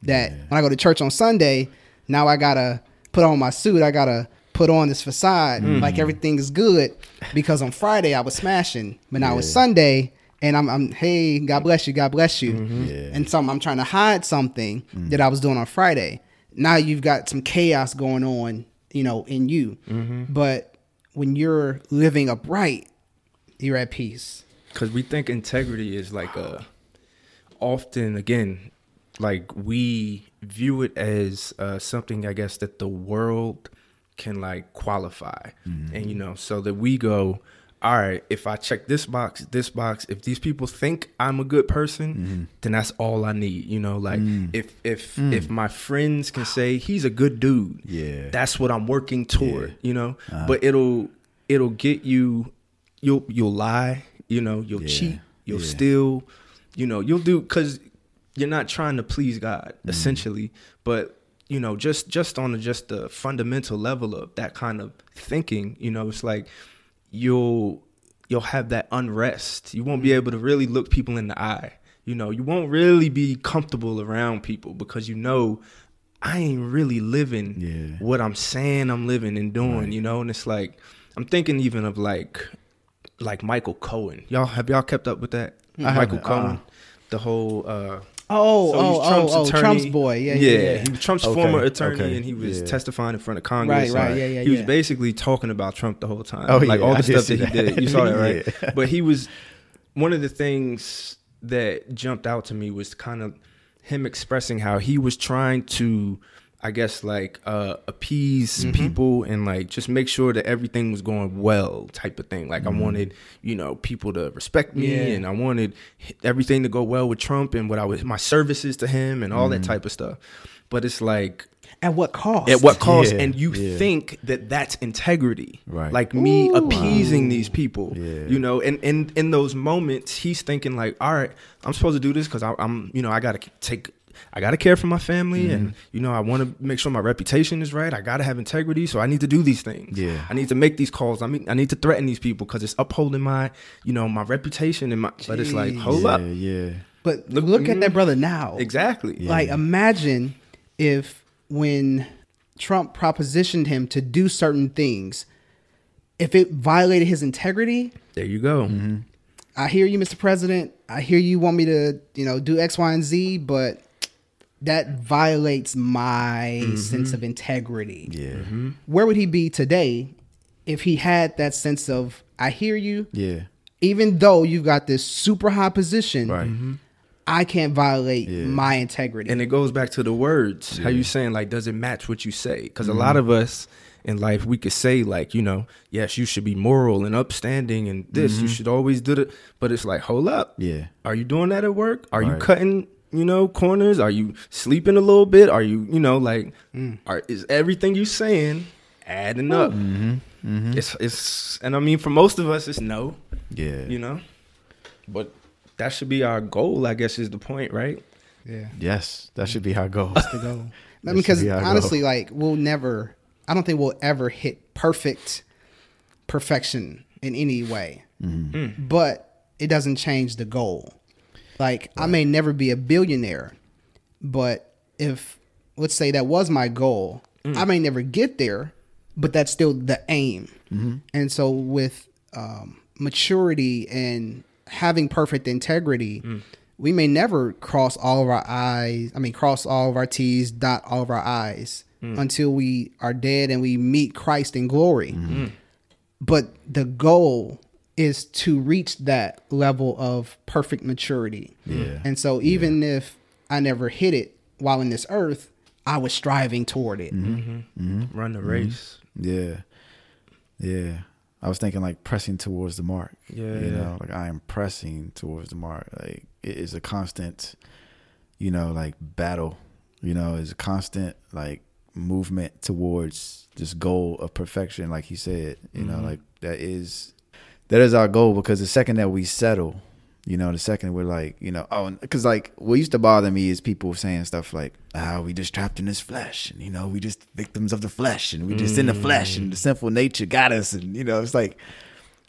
that when i go to church on sunday now i gotta put on my suit. I gotta put on this facade mm-hmm. like everything is good. Because on friday i was smashing. But now it's sunday and I'm, I'm hey god bless you god bless you. Mm-hmm.
Yeah.
and some I'm trying to hide something mm. that I was doing on Friday. Now you've got some chaos going on, you know, in you. Mm-hmm. But when you're living upright, you're at peace.
because we think integrity is like a often again like we view it as uh, something I guess that the world can like qualify, and you know, so that we go. All right, if I check this box, this box, if these people think I'm a good person, then that's all I need. You know, like if if if my friends can say he's a good dude,
Yeah.
that's what I'm working toward.
Yeah.
You know,
Uh-huh.
but it'll it'll get you. You'll you'll lie. You know, you'll
Yeah.
cheat. You'll
Yeah.
steal. You know, you'll do because you're not trying to please God
Mm-hmm.
essentially, but you know, just just on the, just the fundamental level of that kind of thinking, you know, it's like you'll you'll have that unrest. You won't be able to really look people in the eye. You know, you won't really be comfortable around people because you know I ain't really living
Yeah.
what I'm saying I'm living and doing, you know, and it's like I'm thinking even of like like Michael Cohen. Y'all have y'all kept up with that?
I
Michael
haven't,
Cohen.
uh-uh.
The whole uh
Oh,
so he's
oh,
Trump's
oh, oh,
attorney.
Trump's boy. Yeah, yeah, yeah.
he was Trump's
Okay,
former attorney,
okay,
and he was
yeah.
testifying in front of Congress.
Right, right, yeah, yeah,
He was basically talking about Trump the whole time.
Oh,
like
yeah,
all the
did
stuff
see
that he
that.
did. You saw that, right?
Yeah.
But he was one of the things that jumped out to me was kind of him expressing how he was trying to I guess like uh appease
Mm-hmm.
people and like just make sure that everything was going well type of thing. Like I wanted, you know, people to respect me
Yeah.
and I wanted everything to go well with Trump and what I was my services to him and all
Mm-hmm.
that type of stuff. But it's like
At what cost?
at what cost?
Yeah,
and you
yeah.
think that that's integrity,
Right.
Like me
Ooh.
appeasing these people,
Yeah.
you know. And and in those moments, he's thinking like, all right, I'm supposed to do this because I'm, you know, I gotta take. I gotta care for my family,
Mm-hmm.
and you know I want to make sure my reputation is right. I gotta have integrity, so I need to do these things.
Yeah.
I need to make these calls. I mean, I need to threaten these people because it's upholding my, you know, my reputation and my. But it's like,
Jeez.
hold
yeah,
up,
yeah.
But look, look at that brother now.
exactly.
Like, imagine if when Trump propositioned him to do certain things, if it violated his integrity,
There you go.
Mm-hmm.
I hear you, Mr. President. I hear you want me to, you know, do X, Y, and Z, but that violates my sense of integrity.
Yeah.
Where would he be today if he had that sense of, I hear you,
Yeah.
even though you've got this super high position,
Right.
I can't violate
Yeah.
my integrity.
And it goes back to the words. How you saying like, does it match what you say? Because
Mm-hmm.
a lot of us in life, we could say like, you know, yes, you should be moral and upstanding, and this
Mm-hmm.
you should always do it. But it's like, hold up,
Yeah.
are you doing that at work? Are you cutting, you know, corners? Are you sleeping a little bit? Are you, you know, like,
Mm.
are is everything you're saying adding up?
Mm-hmm.
It's it's, and I mean, for most of us, it's no,
Yeah.
you know, but that should be our goal. I guess is the point, right?
yeah.
Yes. That should be our goal. goes.
to go. I mean, because
should be how I
honestly, like we'll never. I don't think we'll ever hit perfect perfection in any way.
Mm-hmm.
But it doesn't change the goal. Like I may never be a billionaire, but if let's say that was my goal,
Mm.
I may never get there, but that's still the aim.
Mm-hmm.
And so with um, maturity and having perfect integrity,
Mm.
we may never cross all of our I's. I mean, cross all of our T's, dot all of our I's
Mm.
until we are dead and we meet Christ in glory.
Mm-hmm.
But the goal is to reach that level of perfect maturity.
Yeah.
And so even if I never hit it while in this earth, I was striving toward it.
Mm-hmm. mm-hmm. mm-hmm.
Run the race. Mm-hmm.
Yeah. Yeah. I was thinking like pressing towards the mark.
Yeah,
You
yeah.
know, like I am pressing towards the mark. Like it is a constant, you know, like battle. You know, it's a constant like movement towards this goal of perfection, like he said. You know, like that is that is our goal because the second that we settle, you know, the second we're like, you know, oh, because like what used to bother me is people saying stuff like, ah, we just trapped in this flesh, and you know, we just victims of the flesh, and we just in the flesh, and the sinful nature got us, and you know, it's like,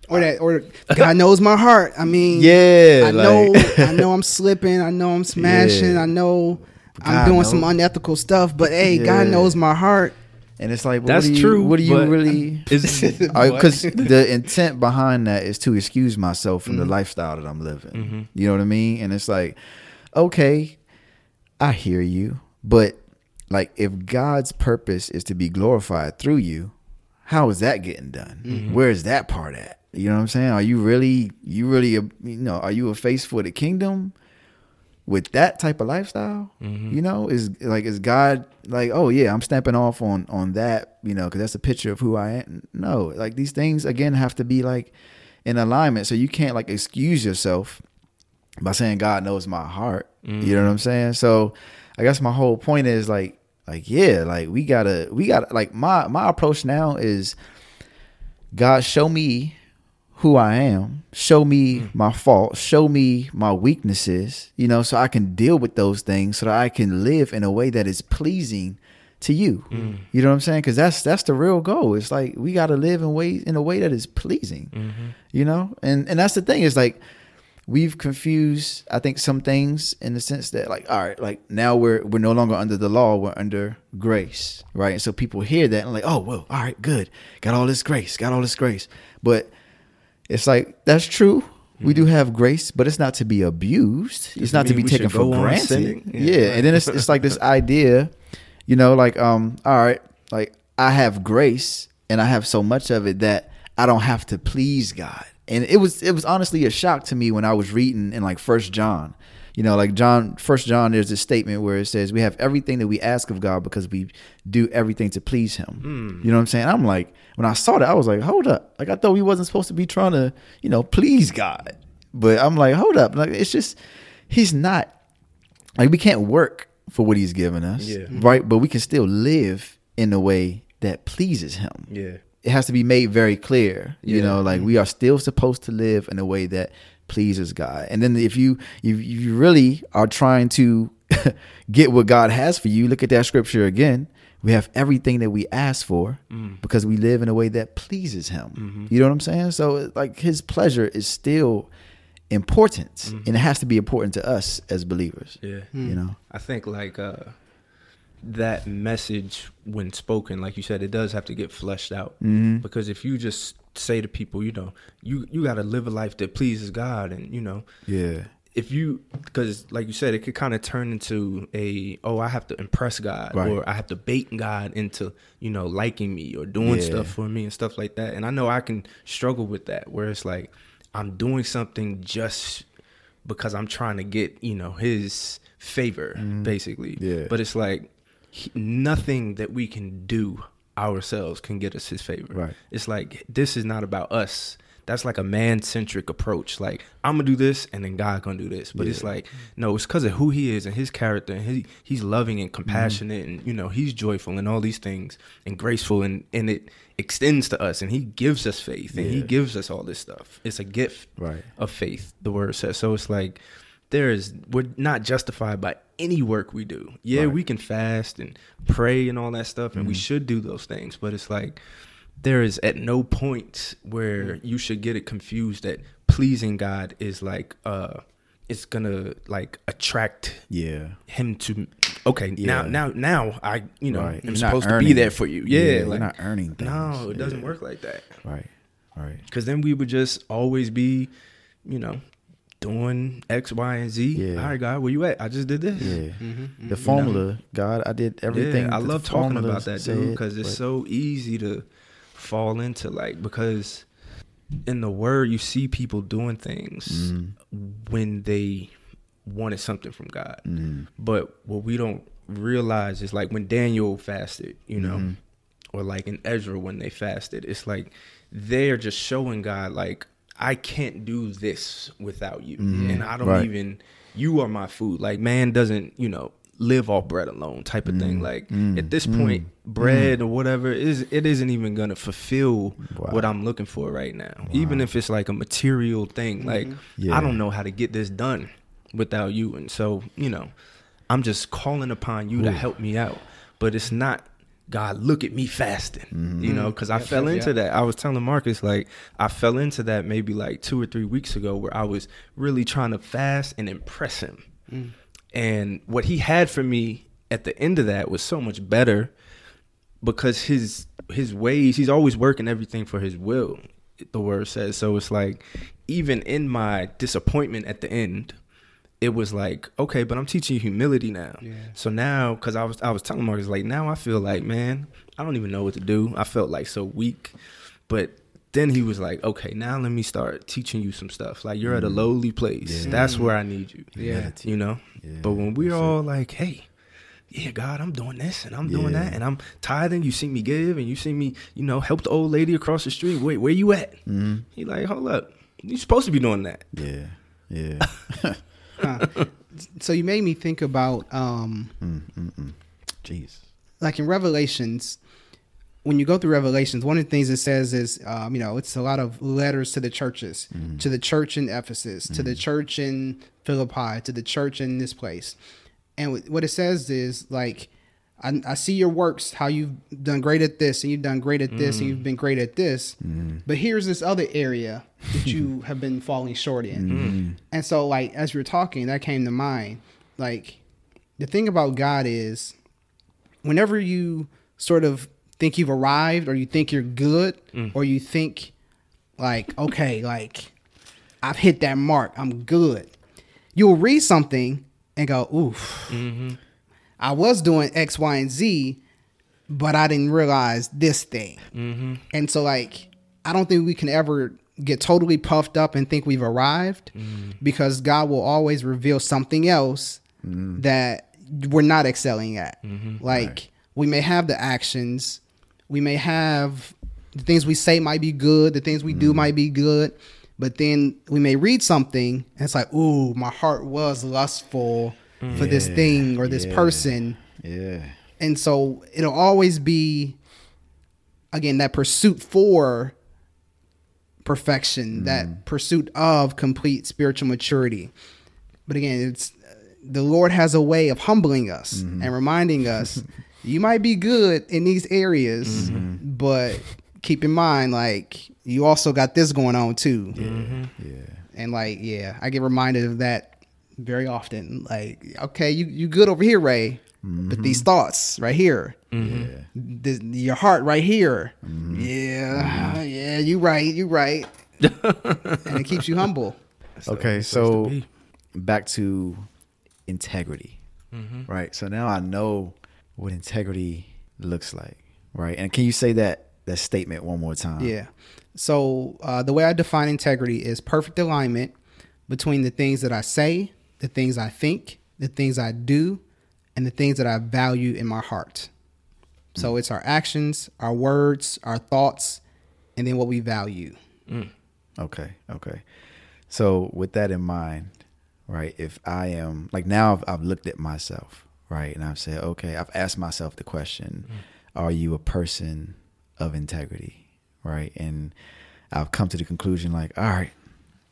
Or that, or God knows my heart. I mean,
yeah,
I
like,
know, I know I'm slipping. I know I'm smashing.
Yeah.
I know I'm
God
doing some unethical stuff. But hey,
Yeah.
God knows my heart.
And it's like, well,
That's
what you,
true,
What do you really? Because the intent behind that is to excuse myself from the mm-hmm. lifestyle that I'm living. Mm-hmm. You know what I mean? And it's like, okay, I hear you, but like, if God's purpose is to be glorified through you, how is that getting done? Mm-hmm. Where is that part at? You know what I'm saying? Are you really, you really, you know, are you a face for the kingdom, with that type of lifestyle, mm-hmm. you know, is like is God like, oh yeah, I'm stamping off on on that, you know, because that's a picture of who I am. No, like these things again have to be like in alignment. So you can't like excuse yourself by saying God knows my heart. You know mm-hmm. what I'm saying? So I guess my whole point is like like yeah, like we gotta we gotta like my my approach now is God show me who I am, show me hmm. my faults, show me my weaknesses, you know, so I can deal with those things so that I can live in a way that is pleasing to you. Hmm. You know what I'm saying? Cuz that's that's the real goal. It's like we got to live in way in a way that is pleasing. Mm-hmm. You know? And and that's the thing is like we've confused I think some things in the sense that like all right, like now we're we're no longer under the law, we're under grace, right? And so people hear that and like, "Oh, well, all right, good. Got all this grace, got all this grace." But it's like that's true. We do have grace, but it's not to be abused. It's
Doesn't
not to be taken for granted. Yeah.
Yeah.
and then it's it's like this idea, you know, like um, all right, like I have grace and I have so much of it that I don't have to please God. And it was it was honestly a shock to me when I was reading in like First John. You know, like John, First John, there's a statement where it says we have everything that we ask of God because we do everything to please Him. Hmm. You know what I'm saying? I'm like, when I saw that, I was like, hold up, like I thought we wasn't supposed to be trying to, you know, please God. But I'm like, hold up, like it's just He's not like we can't work for what He's given us,
Yeah. Mm-hmm.
right? But we can still live in a way that pleases Him
Yeah.
it has to be made very clear you
Yeah.
know like we are still supposed to live in a way that pleases god. And then if you if you really are trying to get what god has for you look at that scripture again. We have everything that we ask for because we live in a way that pleases him. You know what i'm saying? So like his pleasure is still important and it has to be important to us as believers
Yeah.
you know?
I think like uh that message when spoken, like you said, it does have to get fleshed out.
Mhm.
Because if you just say to people, you know, you you got to live a life that pleases God, and you know,
yeah
if you because like you said, it could kind of turn into a oh I have to impress God
Right.
or I have to bait God into you know liking me or doing
Yeah.
stuff for me and stuff like that. And I know I can struggle with that where it's like I'm doing something just because I'm trying to get you know His favor basically.
Mm-hmm. Yeah.
But it's like nothing that we can do ourselves can get us His favor.
Right.
It's like this is not about us. That's like a man centric approach. Like I'm gonna do this, and then God gonna do this. But it's like no, it's because of who He is and His character, and he, He's loving and
Mm-hmm.
compassionate, and you know He's joyful and all these things, and graceful, and and it extends to us, and He gives us faith, and He gives us all this stuff. It's a gift
Right.
of faith. The word says. So it's like there is we're not justified by any work we do. Yeah,
Right.
we can fast and pray and all that stuff, and we should do those things. But it's like there is at no point where you should get it confused that pleasing God is like uh it's gonna like attract
yeah
him to okay now
Yeah.
now now I you know
Right.
am
You're
supposed to be there for you
Yeah,
yeah,
you're
like
not earning
no
things.
it doesn't work like that
right right
because then we would just always be, you know, doing X, Y, and Z.
Yeah.
All right, God, where you at? I just did this.
Yeah. The formula, God, I did everything.
Yeah, I love talking about that,
said,
dude, because it's
but-
so easy to fall into like because in the word you see people doing things
Mm-hmm.
when they wanted something from God.
Mhm.
But what we don't realize is like when Daniel fasted, you know,
Mhm.
or like in Ezra when they fasted, it's like they're just showing God like I can't do this without you,
Mhm.
and I don't
Right.
even. You are my food. Like man doesn't, you know, live off bread alone, type of thing.
Mm.
Like
Mm.
at this
Mm.
point, bread or whatever is it isn't even gonna fulfill
Wow.
what I'm looking for right now. Even if it's like a material thing, like
Yeah.
I don't know how to get this done without you, and so you know, I'm just calling upon you to help me out. But it's not God. Look at me fasting,
Mm-hmm.
you know, because I
Yep,
fell into
yep.
that. I was telling Marcus like I fell into that maybe like two or three weeks ago, where I was really trying to fast and impress him. And what he had for me at the end of that was so much better because his his ways he's always working everything for his will the word says so it's like even in my disappointment at the end it was like okay but i'm teaching you humility now
Yeah.
so now because i was i was telling marcus like now i feel like man i don't even know what to do i felt like so weak but
then he was like, okay, now let me start teaching you some stuff. Like you're at a
Mm.
lowly place.
Yeah.
That's where I need you.
Yeah.
You know?
Yeah,
But when we're all like, hey, yeah, God, I'm doing this and I'm doing
Yeah.
that and I'm tithing. You see me give and you see me, you know, help the old lady across the street. Wait, where you at?
Mhm.
He like, hold up. You supposed to be doing that.
Yeah, yeah.
Huh. so you made me think about um
mm, mm, mm. Jeez.
like in Revelations, when you go through Revelations, one of the things it says is, um, you know, it's a lot of letters to the churches, to the church in Ephesus, to the church in Philippi, to the church in this place. And what it says is like, I, I see your works, how you've done great at this, and you've done great at this, and mm. you've been great at this. Mm. But here's this other area that you have been falling short in. Mm. And so, like, as you were talking, that came to mind. Like, the thing about God is, whenever you sort of think you've arrived or you think you're good or you think like okay like i've hit that mark i'm good you'll read something and go oof mm-hmm. I was doing x y and z but i didn't realize this thing. Mm-hmm. And so like i don't think we can ever get totally puffed up and think we've arrived mm-hmm. because god will always reveal something else mm-hmm. that we're not excelling at. Like we may have the actions we may have the things we say might be good the things we do might be good but then we may read something and it's like ooh my heart was lustful for this thing or this
yeah.
person
Yeah.
and so it'll always be again that pursuit for perfection mm. that pursuit of complete spiritual maturity but again it's the lord has a way of humbling us mm-hmm. and reminding us you might be good in these areas mm-hmm. but keep in mind like you also got this going on too
Yeah. Mm-hmm.
and like yeah i get reminded of that very often like okay you you good over here ray? But these mm-hmm. thoughts right here this, your heart right here. Mm-hmm. Yeah mm-hmm. yeah you right you right. And it keeps you humble.
Okay, so
to
back to integrity, right? So now I know what integrity looks like, right? And can you say that that statement one more time?
Yeah. So uh, the way I define integrity is perfect alignment between the things that I say, the things I think, the things I do, and the things that I value in my heart. So mm. it's our actions, our words, our thoughts, and then what we value. Mm.
Okay. Okay. So with that in mind, right? If I am like now, I've, I've looked at myself, right, and I've said, okay, I've asked myself the question: mm. Are you a person of integrity, right? And I've come to the conclusion, like, all right,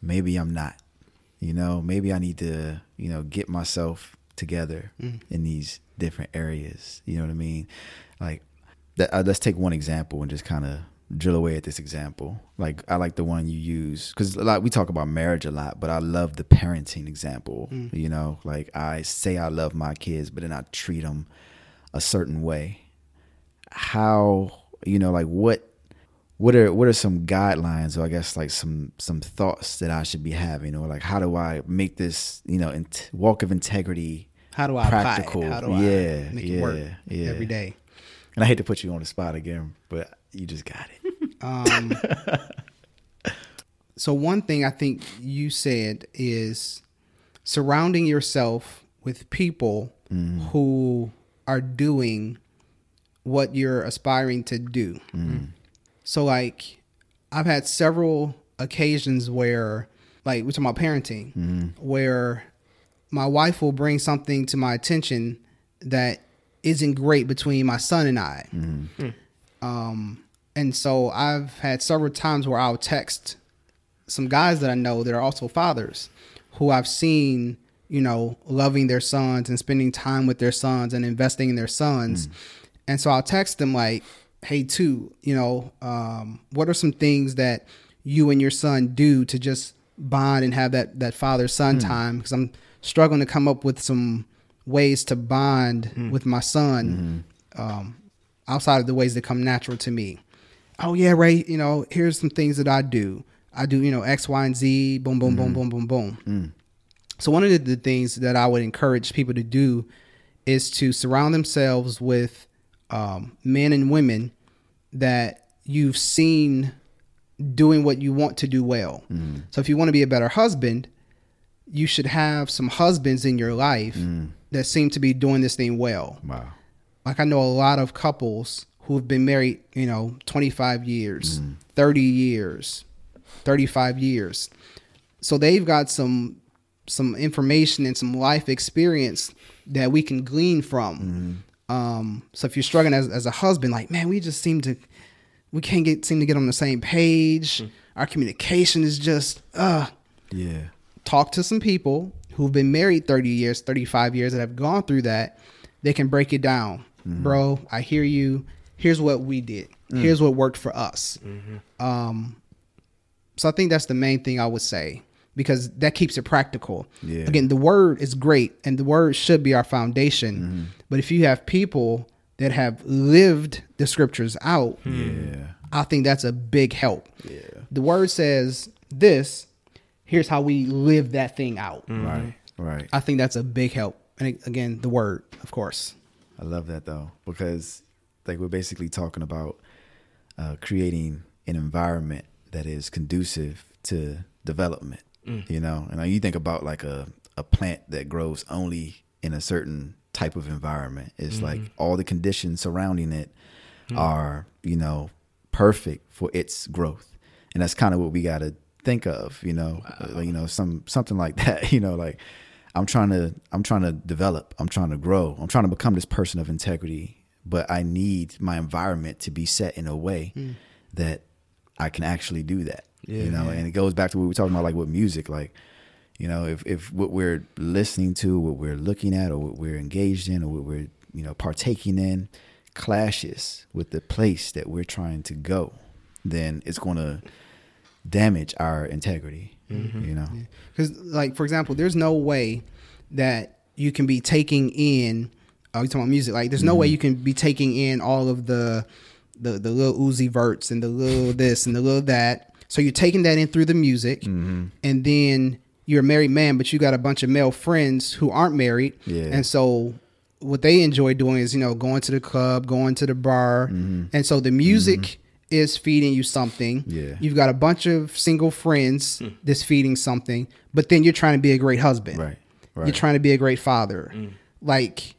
maybe I'm not. You know, maybe I need to, you know, get myself together in these different areas. You know what I mean? Like, that, uh, let's take one example and just kind of drill away at this example. Like, I like the one you use because a lot we talk about marriage a lot, but I love the parenting example. You know, like I say I love my kids, but then I treat them a certain way. How you know, like what what are what are some guidelines or I guess like some some thoughts that I should be having or like how do I make this you know in, walk of integrity
How do I
practical?
How do I
yeah,
make
yeah,
it work
yeah.
every day?
And I hate to put you on the spot again, but you just got it.
Um, so one thing I think you said is surrounding yourself with people who are doing what you're aspiring to do. So like I've had several occasions where like we're talking about parenting mm-hmm. where my wife will bring something to my attention that isn't great between my son and I. Mm-hmm. Hmm. Um, and so I've had several times where I'll text some guys that I know that are also fathers who I've seen, you know, loving their sons and spending time with their sons and investing in their sons. Mm. And so I'll text them like, hey, too, you know, um, what are some things that you and your son do to just bond and have that, that father son hmm. time? Because I'm struggling to come up with some ways to bond hmm. with my son hmm. um, outside of the ways that come natural to me. Oh yeah, Ray. You know, here's some things that I do. I do, you know, X, Y, and Z. Boom, boom, boom, boom, boom, boom. So one of the, the things that I would encourage people to do is to surround themselves with um, men and women that you've seen doing what you want to do well.
Mm.
So if you want to be a better husband, you should have some husbands in your life that seem to be doing this thing well.
Wow.
Like I know a lot of couples who've been married, you know, 25 years, 30 years, 35 years. So they've got some some information and some life experience that we can glean from. Um, so if you're struggling as, as a husband, like, man, we just seem to we can't get seem to get on the same page. Our communication is just uh
Yeah.
talk to some people who've been married 30 years, 35 years that have gone through that. They can break it down. Bro, I hear you. Here's what we did. Here's what worked for us. Um, so I think that's the main thing I would say because that keeps it practical.
Yeah.
Again, the word is great and the word should be our foundation. But if you have people that have lived the scriptures out,
Yeah.
I think that's a big help. Yeah. The word says this, here's how we live that thing out.
Right. Right.
I think that's a big help. And again, the word, of course.
I love that though because like we're basically talking about uh, creating an environment that is conducive to development. Mm. You know, and uh, you think about like a a plant that grows only in a certain type of environment. It's mm-hmm. like all the conditions surrounding it mm. are you know perfect for its growth, and that's kind of what we got to think of. You know, Uh, you know some something like that. You know, like I'm trying to I'm trying to develop. I'm trying to grow. I'm trying to become this person of integrity. But I need my environment to be set in a way mm. that I can actually do that. You know, and it goes back to what we were talking about, like with music. Like, you know, if if what we're listening to, what we're looking at, or what we're engaged in, or what we're you know partaking in, clashes with the place that we're trying to go, then it's going to damage our integrity. Mm-hmm. You know.
Because, like, for example, there's no way that you can be taking in, oh, you talking about music, like, there's no way mm-hmm. you can be taking in all of the, the, the Lil Uzi Verts and the little this and the little that. So you're taking that in through the music, mm-hmm. and then you're a married man, but you got a bunch of male friends who aren't married.
Yeah.
And so what they enjoy doing is, you know, going to the club, going to the bar. Mm-hmm. And so the music mm-hmm. is feeding you something.
Yeah.
You've got a bunch of single friends hmm. that's feeding something, but then you're trying to be a great husband.
Right.
You're trying to be a great father. Hmm. Like,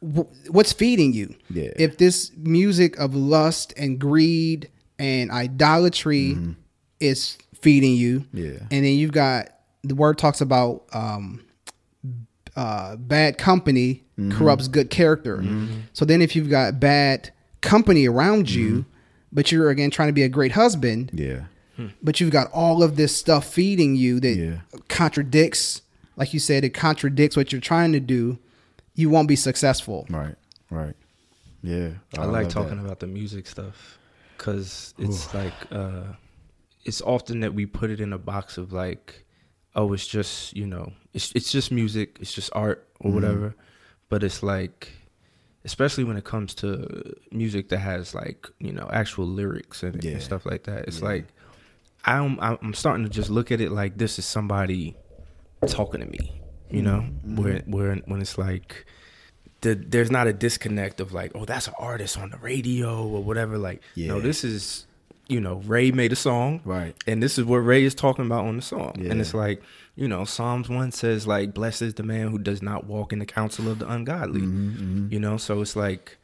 what's feeding you?
Yeah.
If this music of lust and greed and idolatry is feeding you,
Mm-hmm. Yeah.
and then you've got the word talks about um, uh, bad company
Mm-hmm.
corrupts good character. So then, if you've got bad company around you, but you're again trying to be a great husband,
Yeah.
but you've got all of this stuff feeding you that
Yeah.
contradicts, like you said, it contradicts what you're trying to do. You won't be successful.
Right. Right. Yeah.
I, like talking
that.
about the music stuff because it's like uh, it's often that we put it in a box of like, oh, it's just you know, it's it's just music, it's just art
Mm-hmm.
or whatever. But it's like, especially when it comes to music that has like you know actual lyrics and,
Yeah.
and stuff like that. It's
Yeah.
like I'm I'm starting to just look at it like this is somebody talking to me, you know,
Mm-hmm.
where where when it's like the, there's not a disconnect of like, oh, that's an artist on the radio or whatever. Like, no,
Yeah.
this is, you know, Ray made a song,
Right.
And this is what Ray is talking about on the song.
Yeah.
And it's like, you know, Psalms one says like, blessed is the man who does not walk in the counsel of the ungodly.
Mm-hmm,
You know, so it's like.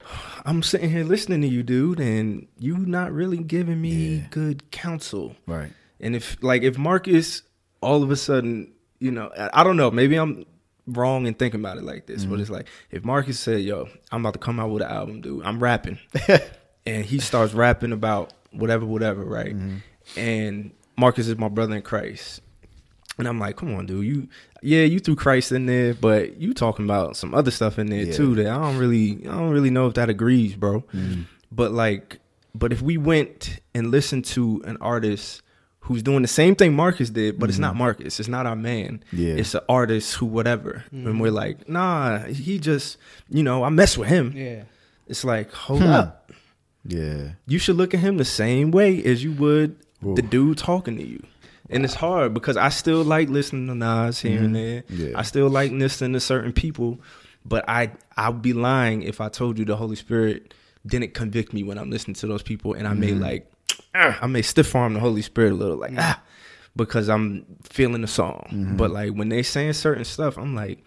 I'm sitting here listening to you, dude, and you not really giving me
Yeah.
good counsel.
Right.
And if like if Marcus all of a sudden, you know, I I don't know, maybe I'm wrong in thinking about it like this,
Mm-hmm.
but it's like if Marcus said, "Yo, I'm about to come out with an album, dude. I'm rapping," and he starts rapping about whatever, whatever, right?
Mm-hmm.
And Marcus is my brother in Christ, and I'm like, "Come on, dude. You, yeah, you threw Christ in there, but you talking about some other stuff in there
Yeah.
too that I don't really, I don't really know if that agrees, bro."
Mm-hmm.
But like, but if we went and listened to an artist who's doing the same thing Marcus did, but it's not Marcus, it's not our man.
Mm-hmm. Yeah.
It's an artist who whatever. And we're like, nah, he just, you know, I mess with him.
Yeah.
It's like, hold
Hmm.
up.
Yeah.
You should look at him the same way as you would the dude talking to you. And it's hard because I still like listening to Nas here and there.
Mm-hmm. Yeah.
I still like listening to certain people, but I I'd be lying if I told you the Holy Spirit didn't convict me when I'm listening to those people and I
Mm-hmm.
made like I may stiff arm the Holy Spirit a little, like ah, because I'm feeling the song. But like when they saying certain stuff, I'm like,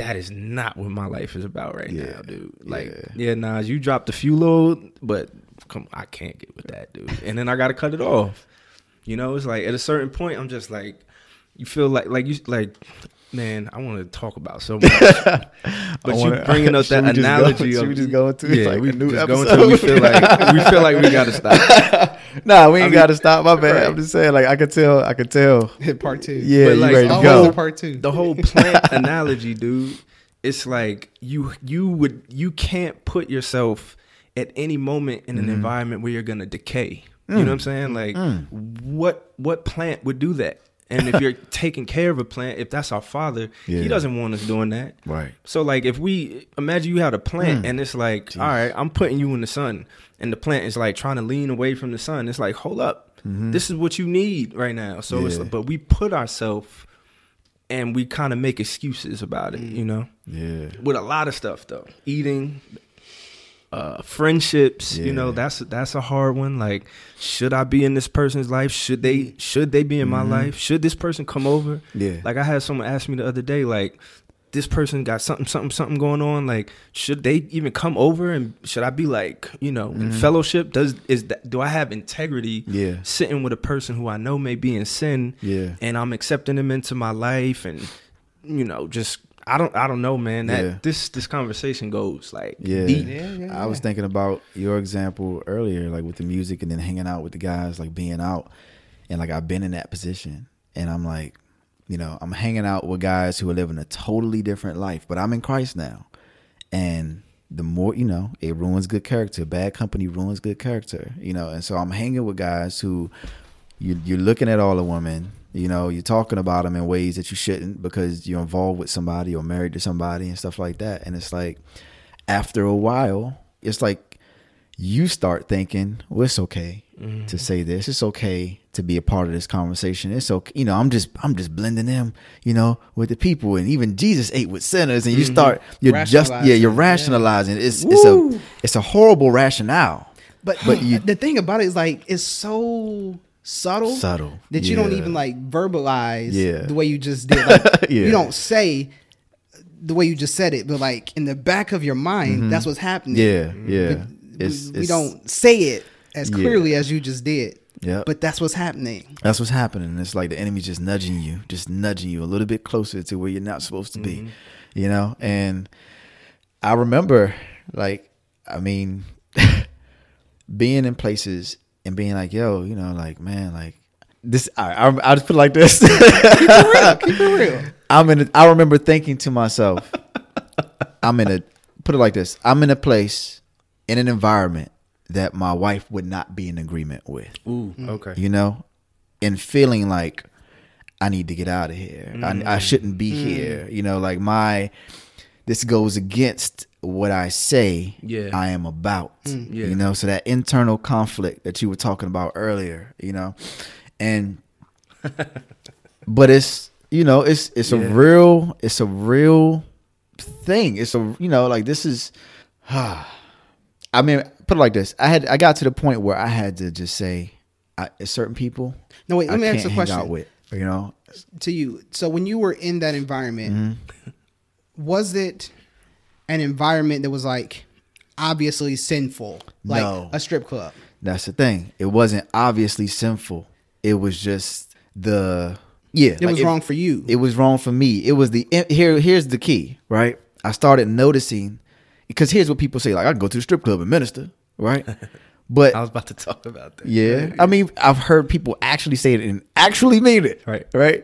that is not what my life is about right
Yeah,
now, dude. Like, yeah, Nas, you dropped a few low, but come, I can't get with that, dude. And then I got to cut it off. You know, it's like at a certain point, I'm just like, you feel like, like you, like, man, I want to talk about so much, but you
wanna-
bringing up that
we just go-
analogy.
should
of,
we just go into,
yeah,
like,
we
a new
just go
episode?
into. We feel like we feel like we got to stop.
Nah, we ain't
I mean,
got to stop. My bad.
right.
I'm just saying, like I could tell. I could tell.
Hit part two.
Yeah,
But,
you
like,
ready to go?
part two.
the whole plant analogy, dude. It's like you you would you can't put yourself at any moment in an
Mm-hmm.
environment where you're gonna decay. You know what I'm saying? Like
Mm.
what what plant would do that? And if you're taking care of a plant, if that's our father,
Yeah.
he doesn't want us doing that.
Right.
So like if we imagine you had a plant
Mm.
and it's like, all right, I'm putting you in the sun, and the plant is like trying to lean away from the sun. It's like, hold up, this is what you need right now. So it's
Mm-hmm.
But we put ourselves and we kind of make excuses about it, you know.
Yeah.
With a lot of stuff though, eating, uh, friendships, you know, that's that's a hard one. Like, should I be in this person's life? Should they should they be in my life? Should this person come over?
Mm-hmm. Yeah.
Like I had someone ask me the other day, like, this person got something, something, something going on. Like, should they even come over? And should I be like, you know, in fellowship? Does is that do I have integrity?
Mm-hmm. Yeah.
sitting with a person who I know may be in sin.
Yeah.
and I'm accepting them into my life, and you know, just I don't, I don't know, man. That
Yeah.
this this conversation goes like
Yeah.
deep.
I was thinking about your example earlier, like with the music and then hanging out with the guys, like being out. And like I've been in that position. And I'm like, you know, I'm hanging out with guys who are living a totally different life, but I'm in Christ now. And the more, you know, it ruins good character. Bad company ruins good character, you know. And so I'm hanging with guys who you, you're looking at all the women, you know, you're talking about them in ways that you shouldn't because you're involved with somebody or married to somebody and stuff like that. And it's like, after a while, it's like you start thinking, well, it's okay mm-hmm. to say this. It's okay to be a part of this conversation. It's okay, you know. I'm just, I'm just blending them, you know, with the people. And even Jesus ate with sinners. And you mm-hmm. start, you're just, yeah, you're rationalizing. It's, it's a, it's a horrible rationale.
But
But you-
the thing about it is like it's so subtle,
Subtle,
that you don't even like verbalize
Yeah.
the way you just did. Like,
Yeah.
You don't say the way you just said it, but like in the back of your mind, that's what's happening.
Mm-hmm. Yeah, yeah.
But
It's,
we,
it's-
don't say it as
Yeah.
clearly as you just did.
Yep.
But that's what's happening.
That's what's happening. It's like the enemy's just nudging you, just nudging you a little bit closer to where you're not supposed to be, you know? And I remember, like, I mean, being in places and being like, yo, you know, like, man, like, this, I, I, I'll just put it like this.
Keep it real. Keep it real.
I'm in, a, I remember thinking to myself, I'm in a, put it like this, I'm in a place, in an environment that my wife would not be in agreement with
Ooh, mm-hmm. okay.
you know, and feeling like I need to get out of here. I, I mm-hmm. shouldn't be mm-hmm. here. You know, like my this goes against what I say
Yeah.
I am about.
Yeah.
You know, so that internal conflict that you were talking about earlier, you know. And but it's you know, it's it's a real it's a real thing. It's a you know, like this is I mean, put it like this. I had I got to the point where I had to just say I, certain people
No, wait, let me ask a question.
out with, you know.
to you. So when you were in that environment,
Mm-hmm.
was it an environment that was like obviously sinful, like
No.
a strip club?
That's the thing. It wasn't obviously sinful. It was just the yeah.
It was wrong for you.
It was wrong for me. It was the eh, here. Here's the key, right? I started noticing because here's what people say: like I can go to the strip club and minister, right? But
I was about to talk about that.
Yeah. I mean, I've heard people actually say it and actually mean it.
Right.
Right.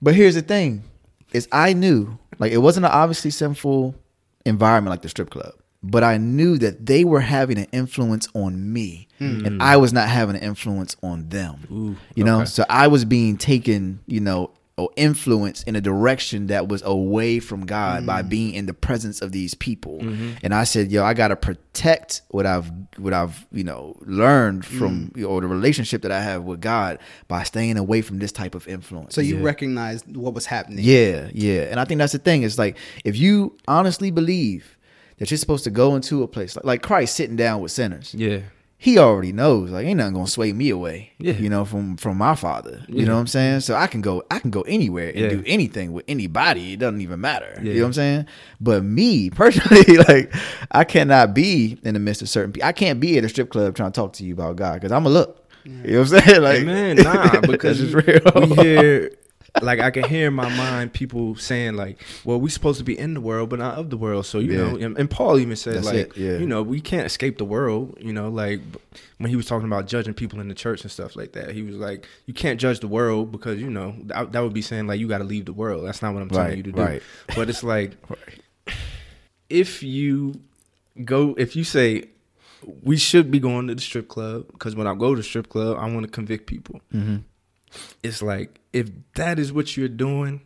But here's the thing is I knew like it wasn't an obviously sinful environment like the strip club. But I knew that they were having an influence on me and hmm. I was not having an influence on them. you know,
okay.
so I was being taken, you know, or influenced in a direction that was away from God by mm. being in the presence of these people. Mm-hmm. And I said, yo, I got to protect what I've what I've, you know, learned mm. from or the relationship that I have with God by staying away from this type of influence.
so you recognized what was happening.
Yeah, yeah. And I think that's the thing. It's like if you honestly believe that you're supposed to go into a place like, like Christ sitting down with sinners.
Yeah.
He already knows. Like ain't nothing gonna sway me away.
Yeah.
You know, from from my father. You
Yeah.
know what I'm saying? So I can go I can go anywhere and
Yeah.
do anything with anybody. It doesn't even matter. You know what I'm saying? But me personally, like I cannot be in the midst of certain people. I can't be at a strip club trying to talk to you about God because I'm a look. You know what I'm saying? Like
man, nah, because
it's real.
we hear, like, I can hear in my mind people saying, like, well, we're supposed to be in the world, but not of the world. So, you
Yeah.
know, and, and Paul even said,
That's
like,
yeah.
you know, we can't escape the world, you know, like, when he was talking about judging people in the church and stuff like that, he was like, you can't judge the world because, you know, that, that would be saying, like, you got to leave the world. That's not what I'm telling
Right,
you to do.
right.
But it's like, if you go, if you say, we should be going to the strip club because when I go to the strip club, I want to convict people.
Mm-hmm.
It's like if that is what you're doing,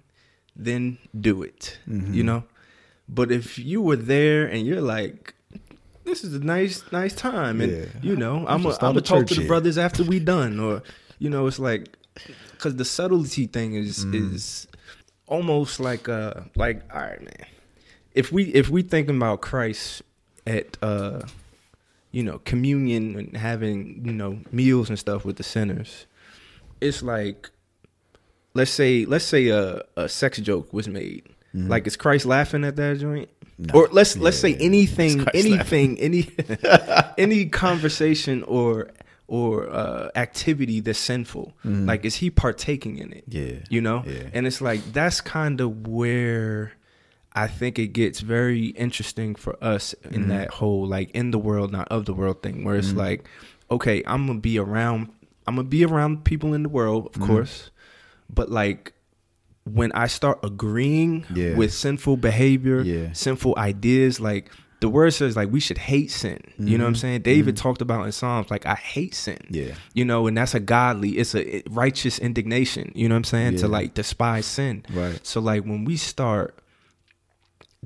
then do it.
Mhm.
You know. But if you were there and you're like, this is a nice, nice time, and
Yeah.
you know, I'm gonna talk to the brothers after we done, or you know, it's like because the subtlety thing is
Mm.
is almost like uh like all right, man. If we if we thinking about Christ at uh you know communion and having you know meals and stuff with the sinners, it's like let's say let's say a, a sex joke was made. Like is Christ laughing at that joint?
No.
Or let's let's say
Yeah.
anything anything any any conversation or or uh, activity that's sinful. Like is he partaking in it?
Yeah.
You know?
Yeah.
And it's like that's kind of where I think it gets very interesting for us in
Mm-hmm.
that whole like in the world, not of the world thing, where it's like, okay, I'm gonna be around I'm gonna be around people in the world,
Mm-hmm.
of course, but like when I start agreeing
Yeah.
with sinful behavior,
Yeah.
sinful ideas, like the word says like we should hate sin. You know what I'm
Mhm.
saying? David talked about in Psalms like I hate sin.
Yeah.
You know, and that's a godly, it's a righteous indignation, you know what I'm saying? To like despise sin.
Right.
So like when we start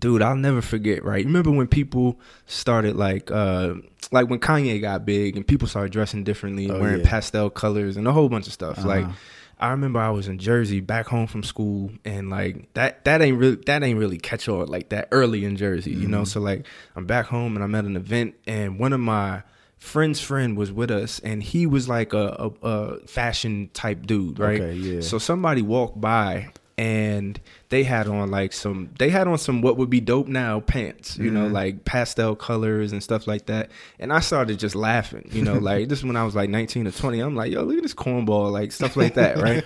dude, I'll never forget, right? Remember when people started like uh like when Kanye got big and people started dressing differently and
Oh,
wearing
yeah.
pastel colors and a whole bunch of stuff. Like
Uh-huh.
I remember I was in Jersey back home from school and like that that ain't really that ain't really catch on like that early in Jersey, you know?
Mm-hmm.
So like I'm back home and I'm at an event and one of my friend's friend was with us and he was like a, a, a fashion type dude, right?
Okay, yeah.
So somebody walked by and they had on like some they had on some what would be dope now pants you know
Mhm.
like pastel colors and stuff like that. And i started just laughing you know like this is when i was like 19 or 20 i'm like yo look at this cornball like stuff like that right?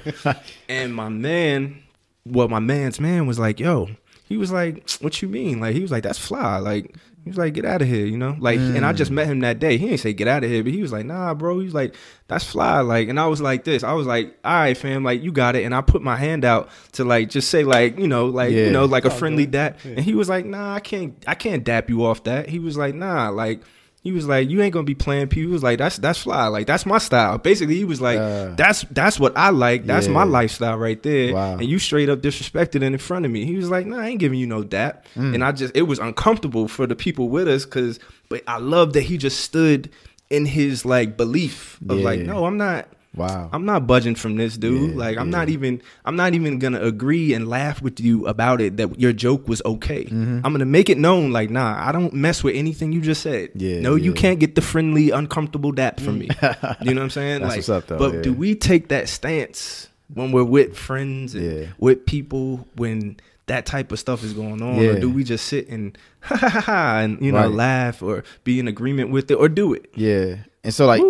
And my man well my man's man was like yo he was like what you mean? Like he was like that's fly. Like he was like get out of here you know? Like and i just mm. met him that day. He didn't say get out of here but he was like nah bro. He was like that's fly. Like and i was like this. I was like all right fam like you got it. And i put my hand out to like just say like you know like
Yeah.
you know like a friendly dap. And he was like nah i can't i can't dap you off that. He was like nah like he was like, "You ain't gonna be playing." People he was like, "That's that's fly. Like that's my style." Basically, he was like,
Uh,
"That's that's what I like. That's my lifestyle right there."
Wow.
And you straight up disrespected it in front of me. He was like, "Nah, I ain't giving you no dap."
Mm.
And I just it was uncomfortable for the people with us because, but I love that he just stood in his like belief of like, "No, I'm not."
Wow.
I'm not budging from this dude.
Yeah,
like I'm
yeah.
not even I'm not even gonna agree and laugh with you about it that your joke was okay.
Mm-hmm.
I'm gonna make it known like nah, I don't mess with anything you just said.
Yeah,
no, you can't get the friendly, uncomfortable dap from me. you know what I'm saying?
That's
like,
what's up, though,
But
yeah.
do we take that stance when we're with friends and
Yeah.
with people when that type of stuff is going on,
Yeah.
or do we just sit and ha ha ha ha and you know
Right.
laugh or be in agreement with it or do it?
Yeah. And so like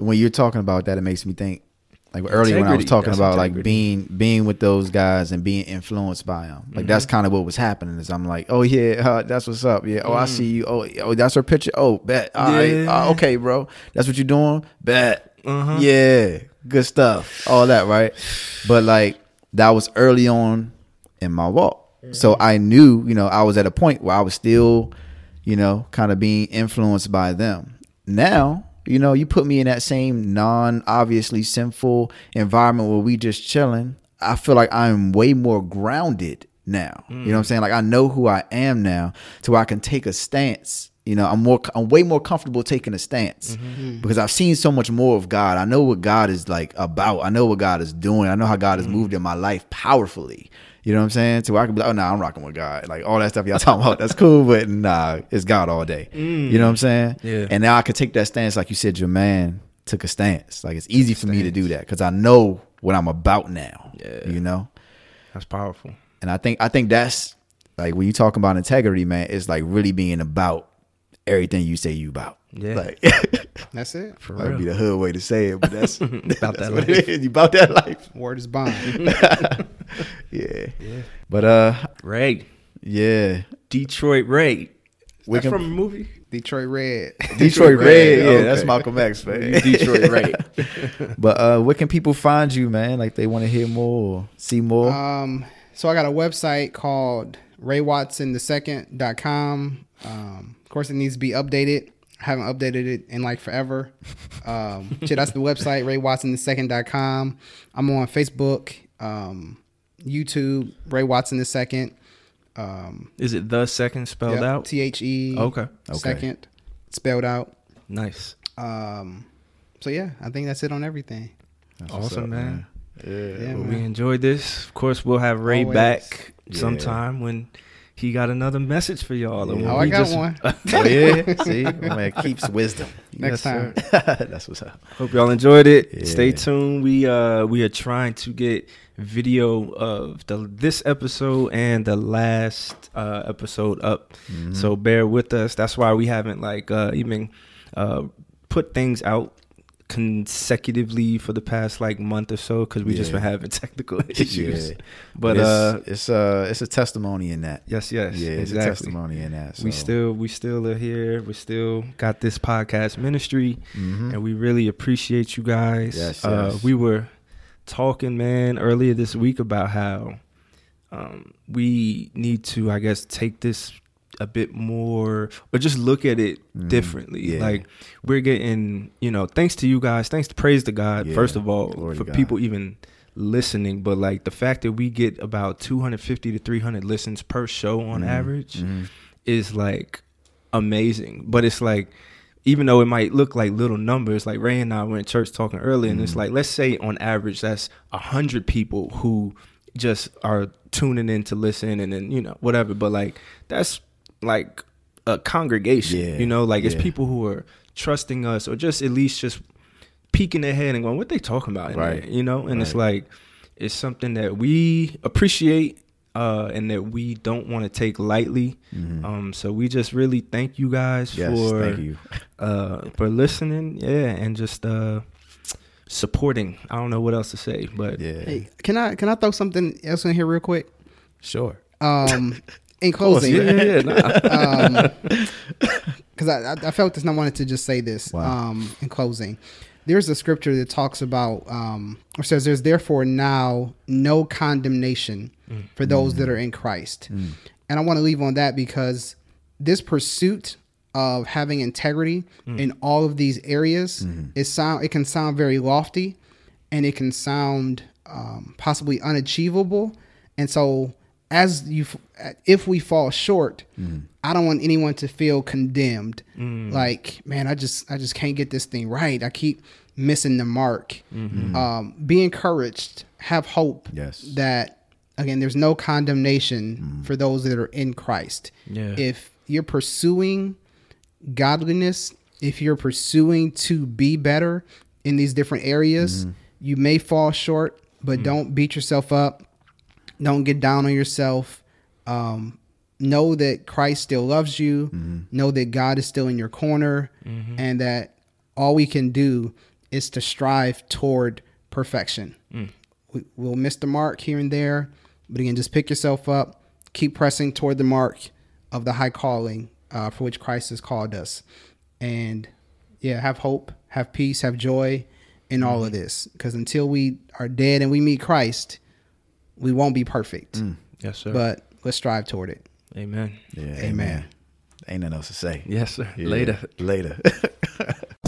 when you're talking about that, it makes me think like earlier when I was talking
That's
about like being being with those guys and being influenced by them. Like that's
Mm-hmm.
kind of what was happening. Is I'm like, oh yeah, uh, that's what's up. Yeah. Oh, I see you. Oh, oh, that's her picture. Oh, bet. All right.
Mm. Yeah.
Uh, okay, bro. That's what you're doing. Bet.
Uh-huh.
Yeah. Good stuff. All that right. But like that was early on in my walk. So
Mm-hmm.
I knew, you know, I was at a point where I was still, you know, kind of being influenced by them. Now, you know, you put me in that same non obviously sinful environment where we just chilling. I feel like I'm way more grounded now. You know what I'm mm. saying? Like I know who I am now to where I can take a stance. You know, I'm more I'm way more comfortable taking a stance mm-hmm. Mm-hmm. because I've seen so much more of God. I know what God is like about. I know what God is doing. I know how God has mm. moved in my life powerfully. You know what I'm saying? So I can be like, oh, nah, I'm rocking with God. Like all that stuff y'all talking about, that's cool, but nah, it's God all day. You know what I'm mm. saying?
Yeah.
And now I could take that stance, like you said, your man took a stance. Like it's easy for me to do that because I know what I'm about now.
Yeah.
You know?
That's powerful.
And I think I think that's like when you talk about integrity, man, it's like really being about everything you say you about.
Yeah.
Like
That's it.
For
that would
real.
be the hood way to say it, but that's
About
that's
that
what
life.
it is. You about that life.
Word is bond.
Yeah. But uh
Ray.
yeah.
Detroit Ray.
We
That
can-
from a movie?
Detroit Red.
Detroit Red, yeah,
okay.
that's Malcolm X, man.
Detroit Ray.
But uh where can people find you, man? Like they want to hear more see more?
Um, so I got a website called raywatsonthesecond.com. Um, of course, it needs to be updated. I haven't updated it in like forever. Um, shit, that's the website, raywatsonthesecond.com. I'm on Facebook, um, YouTube, Ray Watson the Second. Um,
Is it the second spelled out?
T H E.
Okay.
Okay.
Second, spelled out.
Nice.
Um, so yeah, I think that's it on everything.
That's
awesome,
up,
man.
Yeah.
Yeah,
Well,
man.
we enjoyed this. Of course, we'll have Ray
Always.
back
Yeah.
sometime when he got another message for y'all.
Yeah.
Oh, I
we
got
just-
one.
Oh, yeah. See, my man keeps wisdom.
Next time.
That's what's up.
Hope y'all enjoyed it.
Yeah.
Stay tuned. We uh we are trying to get video of the this episode and the last uh episode up.
Mm-hmm.
So bear with us. That's why we haven't like uh even uh put things out consecutively for the past like month or so because we just
Yeah.
been having technical issues.
Yeah.
But
it's,
uh
it's uh it's a testimony in that.
yes, yes,
yeah, it's a testimony in that.
We still we still are here. We still got this podcast ministry,
Mhm.
and we really appreciate you guys.
Yes,
Uh,
yes.
we were talking, man, earlier this week about how um, we need to, I guess, take this a bit more, or just look at it
Mhm.
differently.
Yeah.
Like we're getting, you know, thanks to you guys, thanks to praise to God,
Yeah.
first of all,
Glory
for people even listening. But like the fact that we get about 250 to 300 listens per show on
Mhm.
average
Mhm.
is like amazing. But it's like, even though it might look like little numbers, like Ray and I were in church talking earlier, and it's
Mhm.
like, let's say on average, that's a hundred people who just are tuning in to listen, and then you know whatever. But like that's like a congregation,
Yeah,
you know, like it's people who are trusting us, or just at least just peeking their head and going, what they talking about,
Right.
there, you know? And it's like it's something that we appreciate. Uh, and that we don't want to take lightly.
Mhm.
Um, so we just really thank you guys
yes,
for
thank you.
uh for listening, yeah, and just uh supporting. I don't know what else to say, but
Yeah,
Hey, can I can I throw something else in here real quick?
sure.
Um, in closing,
yeah, yeah, nah.
because I, I felt this and I wanted to just say this.
Wow.
Um, in closing, there's a scripture that talks about um, or says, "There's therefore now no condemnation for those that are in Christ." And I want to leave on that because this pursuit of having integrity in all of these areas is sound. It can sound very lofty, and it can sound um, possibly unachievable. And so, as you, if we fall short, mm. I don't want anyone to feel condemned. Mm. Like, man, I just, I just can't get this thing right. I keep missing the mark. Mm-hmm. Um, be encouraged. Have hope.
Yes.
That again, there's no condemnation mm. for those that are in Christ.
Yeah.
If you're pursuing godliness, if you're pursuing to be better in these different areas, mm-hmm. you may fall short, but don't beat yourself up. Don't get down on yourself. Um, know that Christ still loves you. Mm-hmm. Know that God is still in your corner, mm-hmm. and that all we can do is to strive toward perfection. Mm. We, we'll miss the mark here and there, but again, just pick yourself up, keep pressing toward the mark of the high calling uh, for which Christ has called us, and yeah, have hope, have peace, have joy in all of mm-hmm. this. Because until we are dead and we meet Christ, we won't be perfect. Mm.
yes, sir.
But let's strive toward it.
Amen.
Yeah,
Amen.
amen. Ain't nothing else to say.
Yes, sir.
Yeah,
Later.
Later.